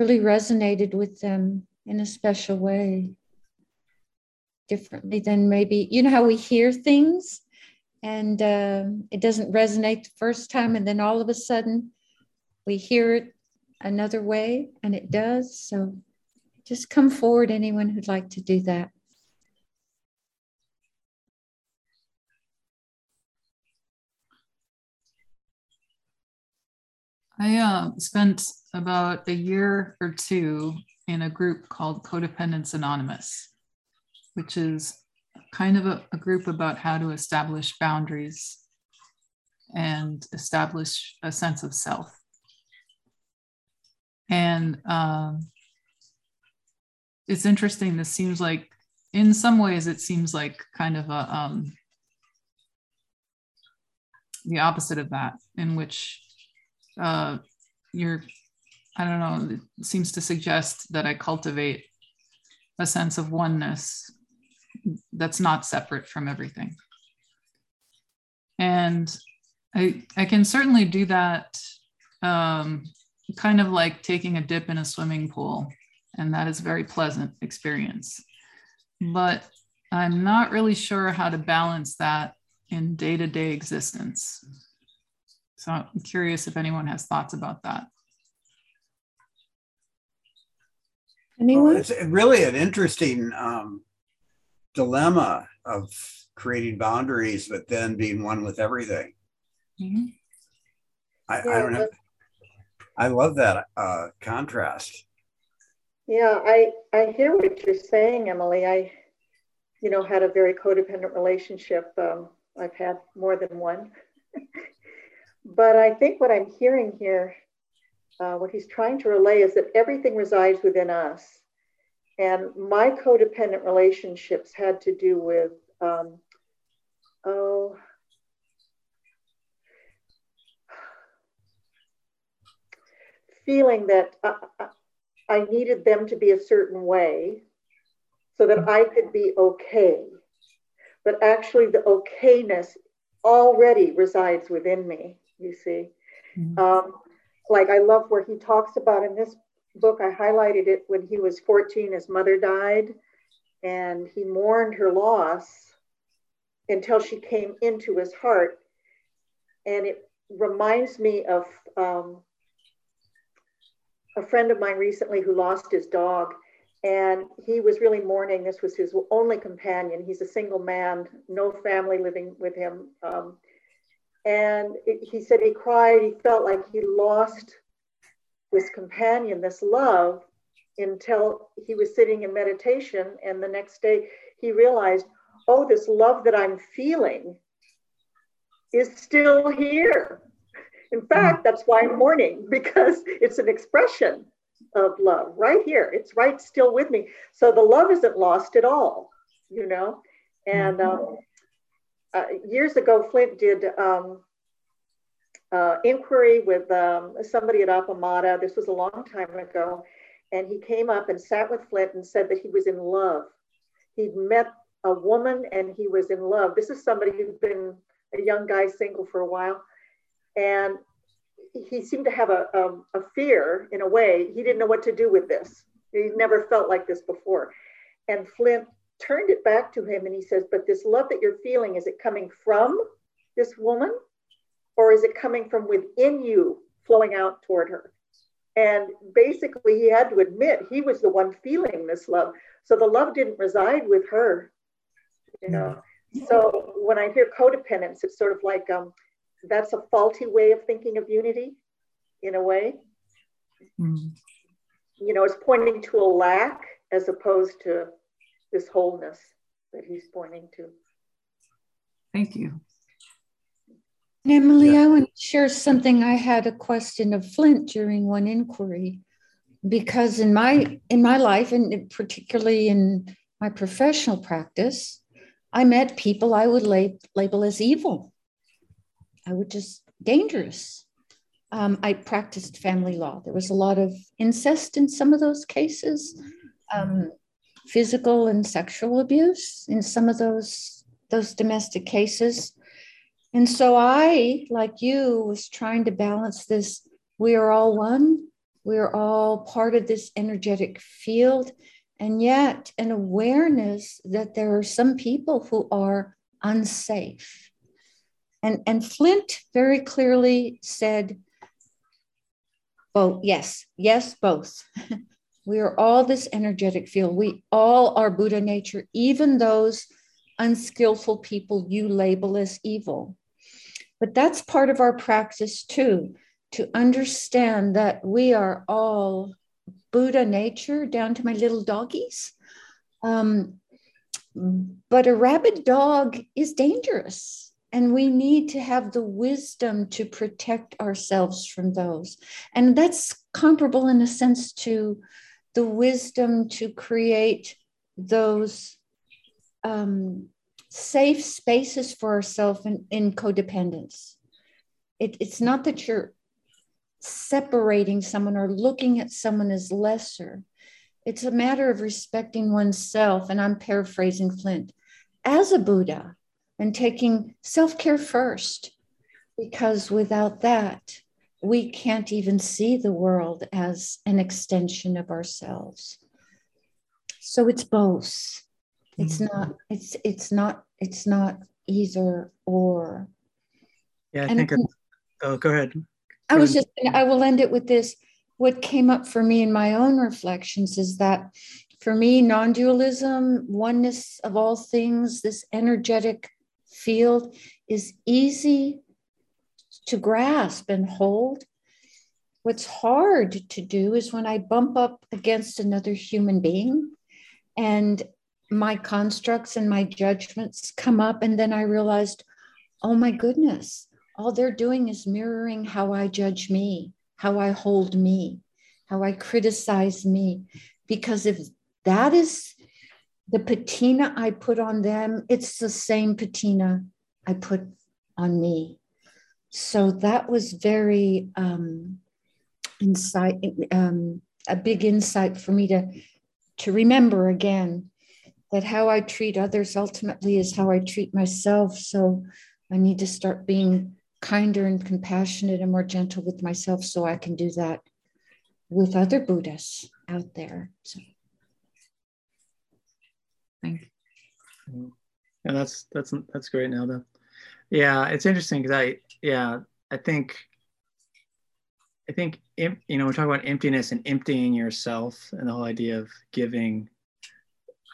really resonated with them in a special way? Differently than maybe, you know, how we hear things and uh, it doesn't resonate the first time, and then all of a sudden we hear it another way and it does. So just come forward, anyone who'd like to do that. I uh, spent about a year or two in a group called Codependence Anonymous, which is kind of a, a group about how to establish boundaries and establish a sense of self. And um, it's interesting. This seems like, in some ways, it seems like kind of a um, the opposite of that, in which uh, you're, I don't know, it seems to suggest that I cultivate a sense of oneness that's not separate from everything. And I, I can certainly do that um, kind of like taking a dip in a swimming pool. And that is a very pleasant experience. But I'm not really sure how to balance that in day to day existence. So I'm curious if anyone has thoughts about that. Anyone? Well, it's really an interesting um, dilemma of creating boundaries, but then being one with everything. Mm-hmm. I, yeah, I, don't know. I love that uh, contrast. Yeah, I I hear what you're saying, Emily. I, you know, had a very codependent relationship. Um, I've had more than one, but I think what I'm hearing here, uh, what he's trying to relay, is that everything resides within us, and my codependent relationships had to do with, um, oh, feeling that I, I needed them to be a certain way so that I could be okay. But actually, the okayness already resides within me, you see. Mm-hmm. Um, like, I love where he talks about in this book, I highlighted it when he was 14, his mother died, and he mourned her loss until she came into his heart. And it reminds me of um, a friend of mine recently who lost his dog and he was really mourning. This was his only companion. He's a single man, no family living with him. Um, and it, he said he cried. He felt like he lost this companion, this love, until he was sitting in meditation. And the next day he realized, oh, this love that I'm feeling is still here. In fact, that's why I'm mourning because it's an expression of love right here. It's right still with me. So the love isn't lost at all, you know. And um, uh, years ago, Flint did um, uh, inquiry with um, somebody at Appamada. This was a long time ago. And he came up and sat with Flint and said that he was in love. He'd met a woman and he was in love. This is somebody who'd been a young guy single for a while and he seemed to have a, a, a, fear in a way. He didn't know what to do with this. He never felt like this before. And Flint turned it back to him and he says, But this love that you're feeling, is it coming from this woman or is it coming from within you flowing out toward her? And basically, he had to admit he was the one feeling this love. So the love didn't reside with her, you know. So when I hear codependence, it's sort of like um, that's a faulty way of thinking of unity in a way. Mm. You know, it's pointing to a lack as opposed to this wholeness that he's pointing to. Thank you. Emily, yeah. I want to share something. I had a question of Flint during one inquiry because in my in my life and particularly in my professional practice, I met people I would lab, label as evil I would just dangerous. Um, I practiced family law. There was a lot of incest in some of those cases, um, physical and sexual abuse in some of those those domestic cases. And so I, like you, was trying to balance this. We are all one. We are all part of this energetic field, and yet an awareness that there are some people who are unsafe and, and Flint very clearly said, both, yes, yes, both. we are all this energetic field. We all are Buddha nature, even those unskillful people you label as evil. But that's part of our practice too, to understand that we are all Buddha nature down to my little doggies. Um, but a rabid dog is dangerous, and we need to have the wisdom to protect ourselves from those. And that's comparable in a sense to the wisdom to create those um, safe spaces for ourselves in, in codependence. It, it's not that you're separating someone or looking at someone as lesser. It's a matter of respecting oneself. And I'm paraphrasing Flint as a Buddha and taking self care first, because without that, we can't even see the world as an extension of ourselves. So it's both. It's mm-hmm. not, it's, it's not, it's not either or. Yeah, I and think, oh, go ahead. I was just, I will end it with this. What came up for me in my own reflections is that for me, non dualism, oneness of all things, this energetic field is easy to grasp and hold. What's hard to do is when I bump up against another human being and my constructs and my judgments come up, and then I realized, oh my goodness, all they're doing is mirroring how I judge me, how I hold me, how I criticize me. Because if that is the patina I put on them, it's the same patina I put on me. So that was very um, insight, um, a big insight for me to to remember again that how I treat others ultimately is how I treat myself. So I need to start being kinder and compassionate and more gentle with myself so I can do that with other Buddhists out there. So. Thank you. Yeah, that's that's that's great, now though. Yeah, it's interesting because I yeah I think I think you know we talk about emptiness and emptying yourself and the whole idea of giving.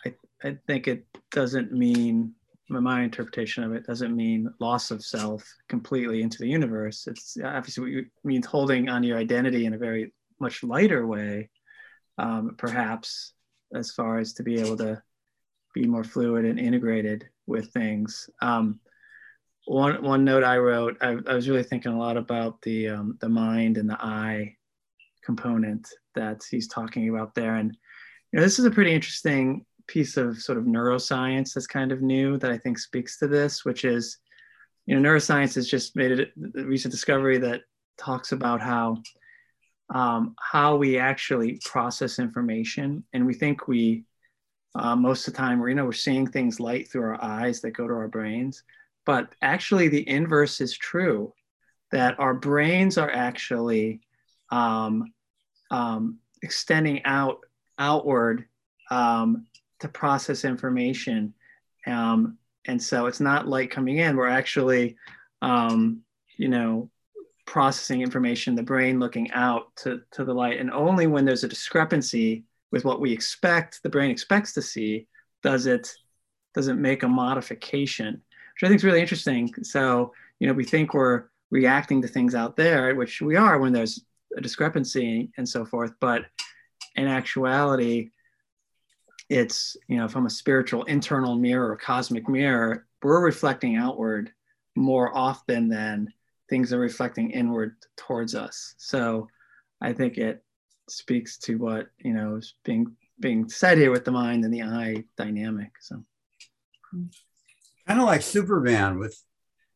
I I think it doesn't mean my interpretation of it doesn't mean loss of self completely into the universe. It's obviously means holding on your identity in a very much lighter way, um, perhaps as far as to be able to be more fluid and integrated with things. Um, one one note I wrote, I, I, was really thinking a lot about the um, the mind and the eye component that he's talking about there, and you know this is a pretty interesting piece of sort of neuroscience that's kind of new that I think speaks to this, which is, you know, neuroscience has just made a recent discovery that talks about how um, how we actually process information, and we think we uh, most of the time, you know, we're seeing things light through our eyes that go to our brains, but actually the inverse is true, that our brains are actually um, um, extending out outward um, to process information. Um, and so it's not light coming in. We're actually, um, you know, processing information, the brain looking out to, to the light. And only when there's a discrepancy with what we expect, the brain expects to see, does it does it make a modification, which I think is really interesting. So, you know, we think we're reacting to things out there, which we are when there's a discrepancy and so forth. But in actuality, it's you know from a spiritual internal mirror or cosmic mirror we're reflecting outward more often than things are reflecting inward towards us so i think it speaks to what you know is being being said here with the mind and the eye dynamic so hmm. Kind of like superman with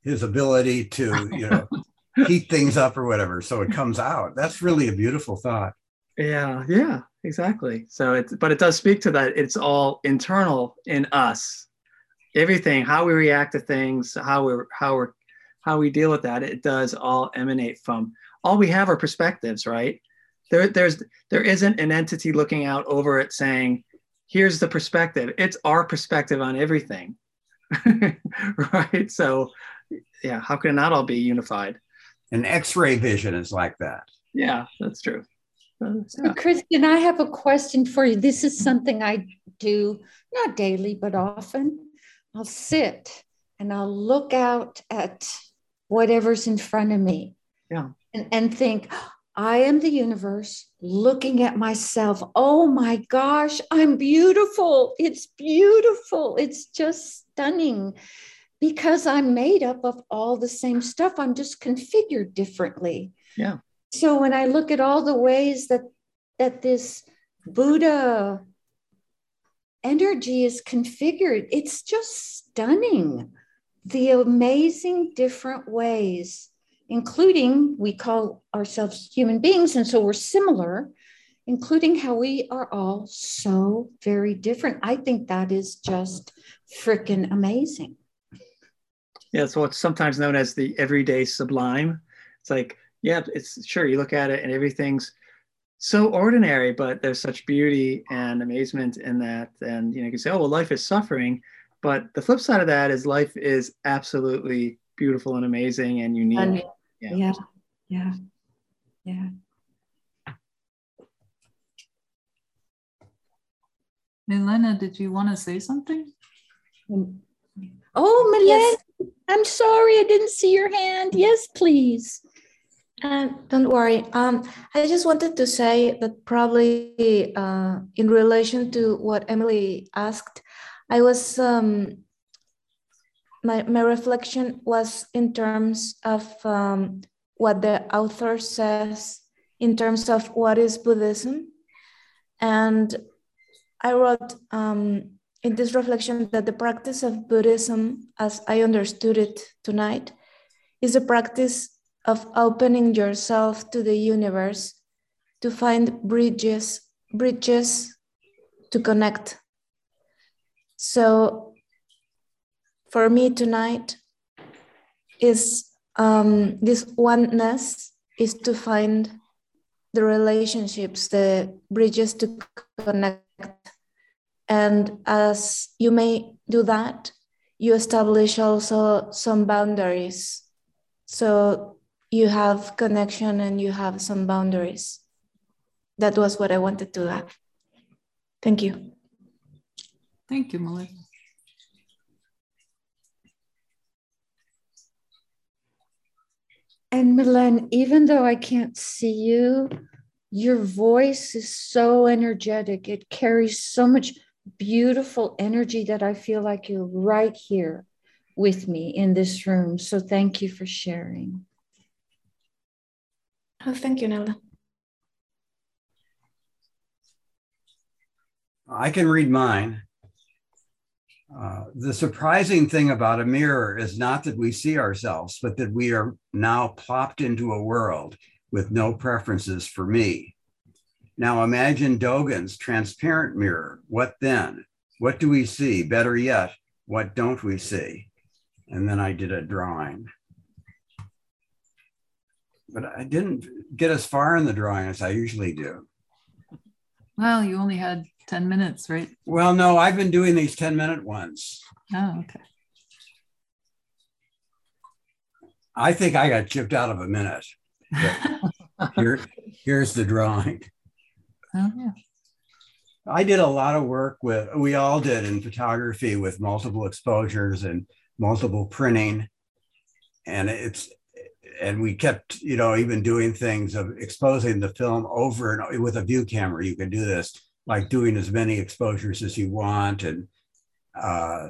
his ability to you know heat things up or whatever so it comes out. That's really a beautiful thought. Yeah yeah exactly. So it's but it does speak to that it's all internal in us. Everything how we react to things how we're how we're how we deal with that it does all emanate from all we have are perspectives right? There there's there isn't an entity looking out over it saying here's the perspective. It's our perspective on everything right so yeah how can it not all be unified an x-ray vision is like that yeah that's true uh, so, Kristen, I have a question for you. This is something I do not daily, but often. I'll sit and I'll look out at whatever's in front of me. Yeah. And, and think, I am the universe looking at myself. Oh my gosh, I'm beautiful. It's beautiful. It's just stunning because I'm made up of all the same stuff. I'm just configured differently. Yeah. So when I look at all the ways that that this Buddha energy is configured, it's just stunning. The amazing different ways, including we call ourselves human beings, and so we're similar, including how we are all so very different. I think that is just freaking amazing. Yeah, so what's sometimes known as the everyday sublime. It's like, yeah, it's sure you look at it and everything's so ordinary, but there's such beauty and amazement in that. And you know, you can say, oh well, life is suffering, but the flip side of that is life is absolutely beautiful and amazing and unique. And, yeah. yeah, yeah, yeah. Milena, did you want to say something? Oh, Milena, yes. I'm sorry, I didn't see your hand. Yes, please. Uh, don't worry. Um, I just wanted to say that probably uh, in relation to what Emily asked, I was um, my my reflection was in terms of um, what the author says in terms of what is Buddhism, and I wrote um, in this reflection that the practice of Buddhism, as I understood it tonight, is a practice of opening yourself to the universe to find bridges, bridges to connect. So for me tonight is um, this oneness is to find the relationships, the bridges to connect. And as you may do that, you establish also some boundaries. So you have connection and you have some boundaries. That was what I wanted to add. Thank you. Thank you, Melissa. And Milen, even though I can't see you, your voice is so energetic. It carries so much beautiful energy that I feel like you're right here with me in this room. So thank you for sharing. Oh, thank you, Nelda. I can read mine. Uh, the surprising thing about a mirror is not that we see ourselves, but that we are now plopped into a world with no preferences for me. Now imagine Dogen's transparent mirror. What then? What do we see? Better yet, what don't we see? And then I did a drawing but I didn't get as far in the drawing as I usually do. Well, you only had 10 minutes, right? Well, no, I've been doing these 10 minute ones. Oh, okay. I think I got chipped out of a minute. Here, here's the drawing. Oh, yeah. I did a lot of work with, we all did in photography with multiple exposures and multiple printing. And it's, and we kept, you know, even doing things of exposing the film over and with a view camera. You can do this, like doing as many exposures as you want, and uh,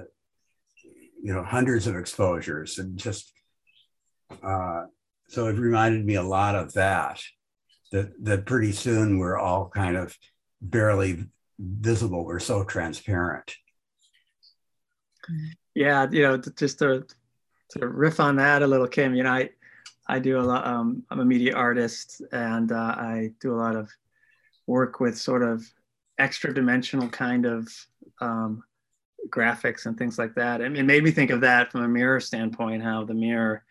you know, hundreds of exposures, and just uh, so it reminded me a lot of that. That that pretty soon we're all kind of barely visible. We're so transparent. Yeah, you know, just to to riff on that a little, Kim. You know, I I do a lot. Um, I'm a media artist, and uh, I do a lot of work with sort of extra dimensional kind of um, graphics and things like that. And it made me think of that from a mirror standpoint, how the mirror,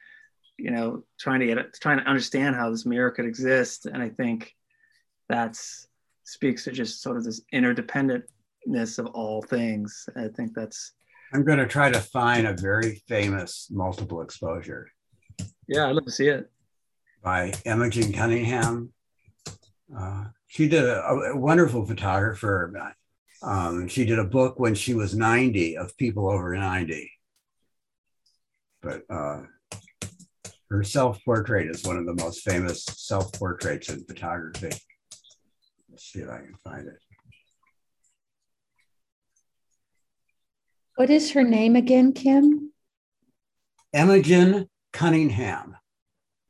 you know, trying to get trying to understand how this mirror could exist. And I think that's speaks to just sort of this interdependentness of all things. I think that's. I'm going to try to find a very famous multiple exposure. Yeah, I'd love to see it. By Imogen Cunningham. Uh, she did a, a wonderful photographer. Um, she did a book when she was 90 of people over 90. But uh, Her self-portrait is one of the most famous self-portraits in photography. Let's see if I can find it. What is her name again, Kim? Imogen Cunningham.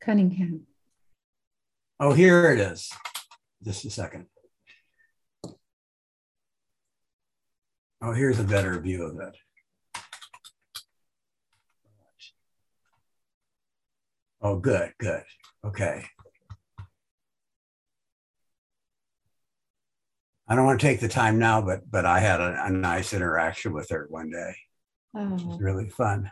Cunningham. Oh, here it is. Just a second. Oh, here's a better view of it. Oh, good, good. Okay. I don't want to take the time now, but but I had a, a nice interaction with her one day. It was Oh, really fun.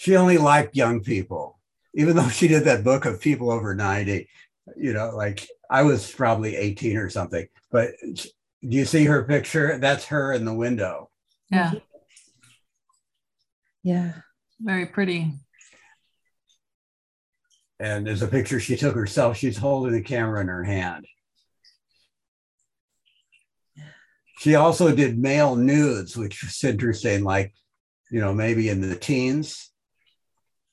She only liked young people, even though she did that book of people over 90. You know, like I was probably 18 or something. But do you see her picture? That's her in the window. Yeah, yeah. very pretty. And there's a picture she took herself. She's holding the camera in her hand. She also did male nudes, which was interesting, like, you know, maybe in the teens.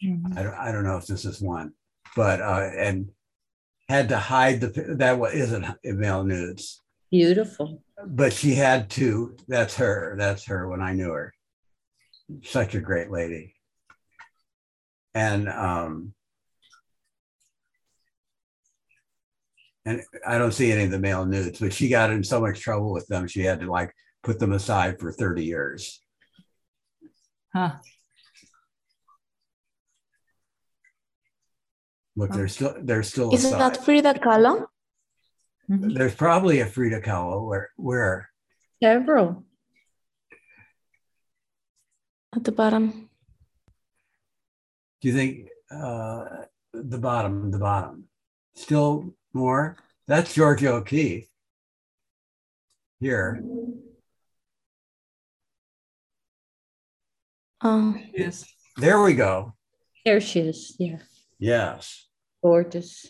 Mhm. I don't, I don't know if this is one, but, uh, and had to hide the, that wa- isn't male nudes, Beautiful. but she had to, that's her, that's her when I knew her. Such a great lady. And, um, and I don't see any of the male nudes, but she got in so much trouble with them, she had to like put them aside for 30 years. Huh. Look, they're still, they're still Is aside. that Frida Kahlo? Mhm. There's probably a Frida Kahlo where, where, Several. At the bottom. do you think, uh, the bottom, the bottom, still more? That's Georgia O'Keeffe. Here, Um, Yes. there we go. There she is. Yeah. Yes. Gorgeous.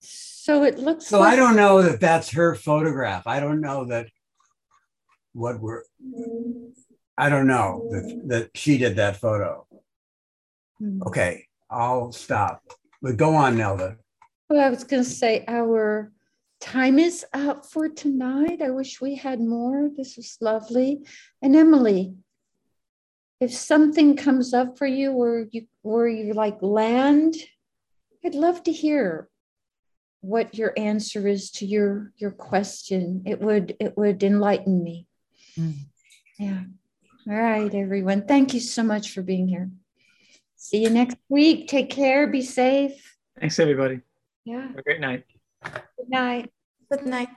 So it looks So like I don't know that that's her photograph. I don't know that what we're, I don't know that, that she did that photo. Hmm. Okay, I'll stop. But go on, Nelda. Well, I was going to say our time is up for tonight. I wish we had more. This was lovely. And Emily, if something comes up for you where you where you like land, I'd love to hear what your answer is to your your question. It would it would enlighten me. Mm. Yeah. All right, everyone. Thank you so much for being here. See you next week. Take care. Be safe. Thanks, everybody. Yeah. Have a great night. Good night. good night.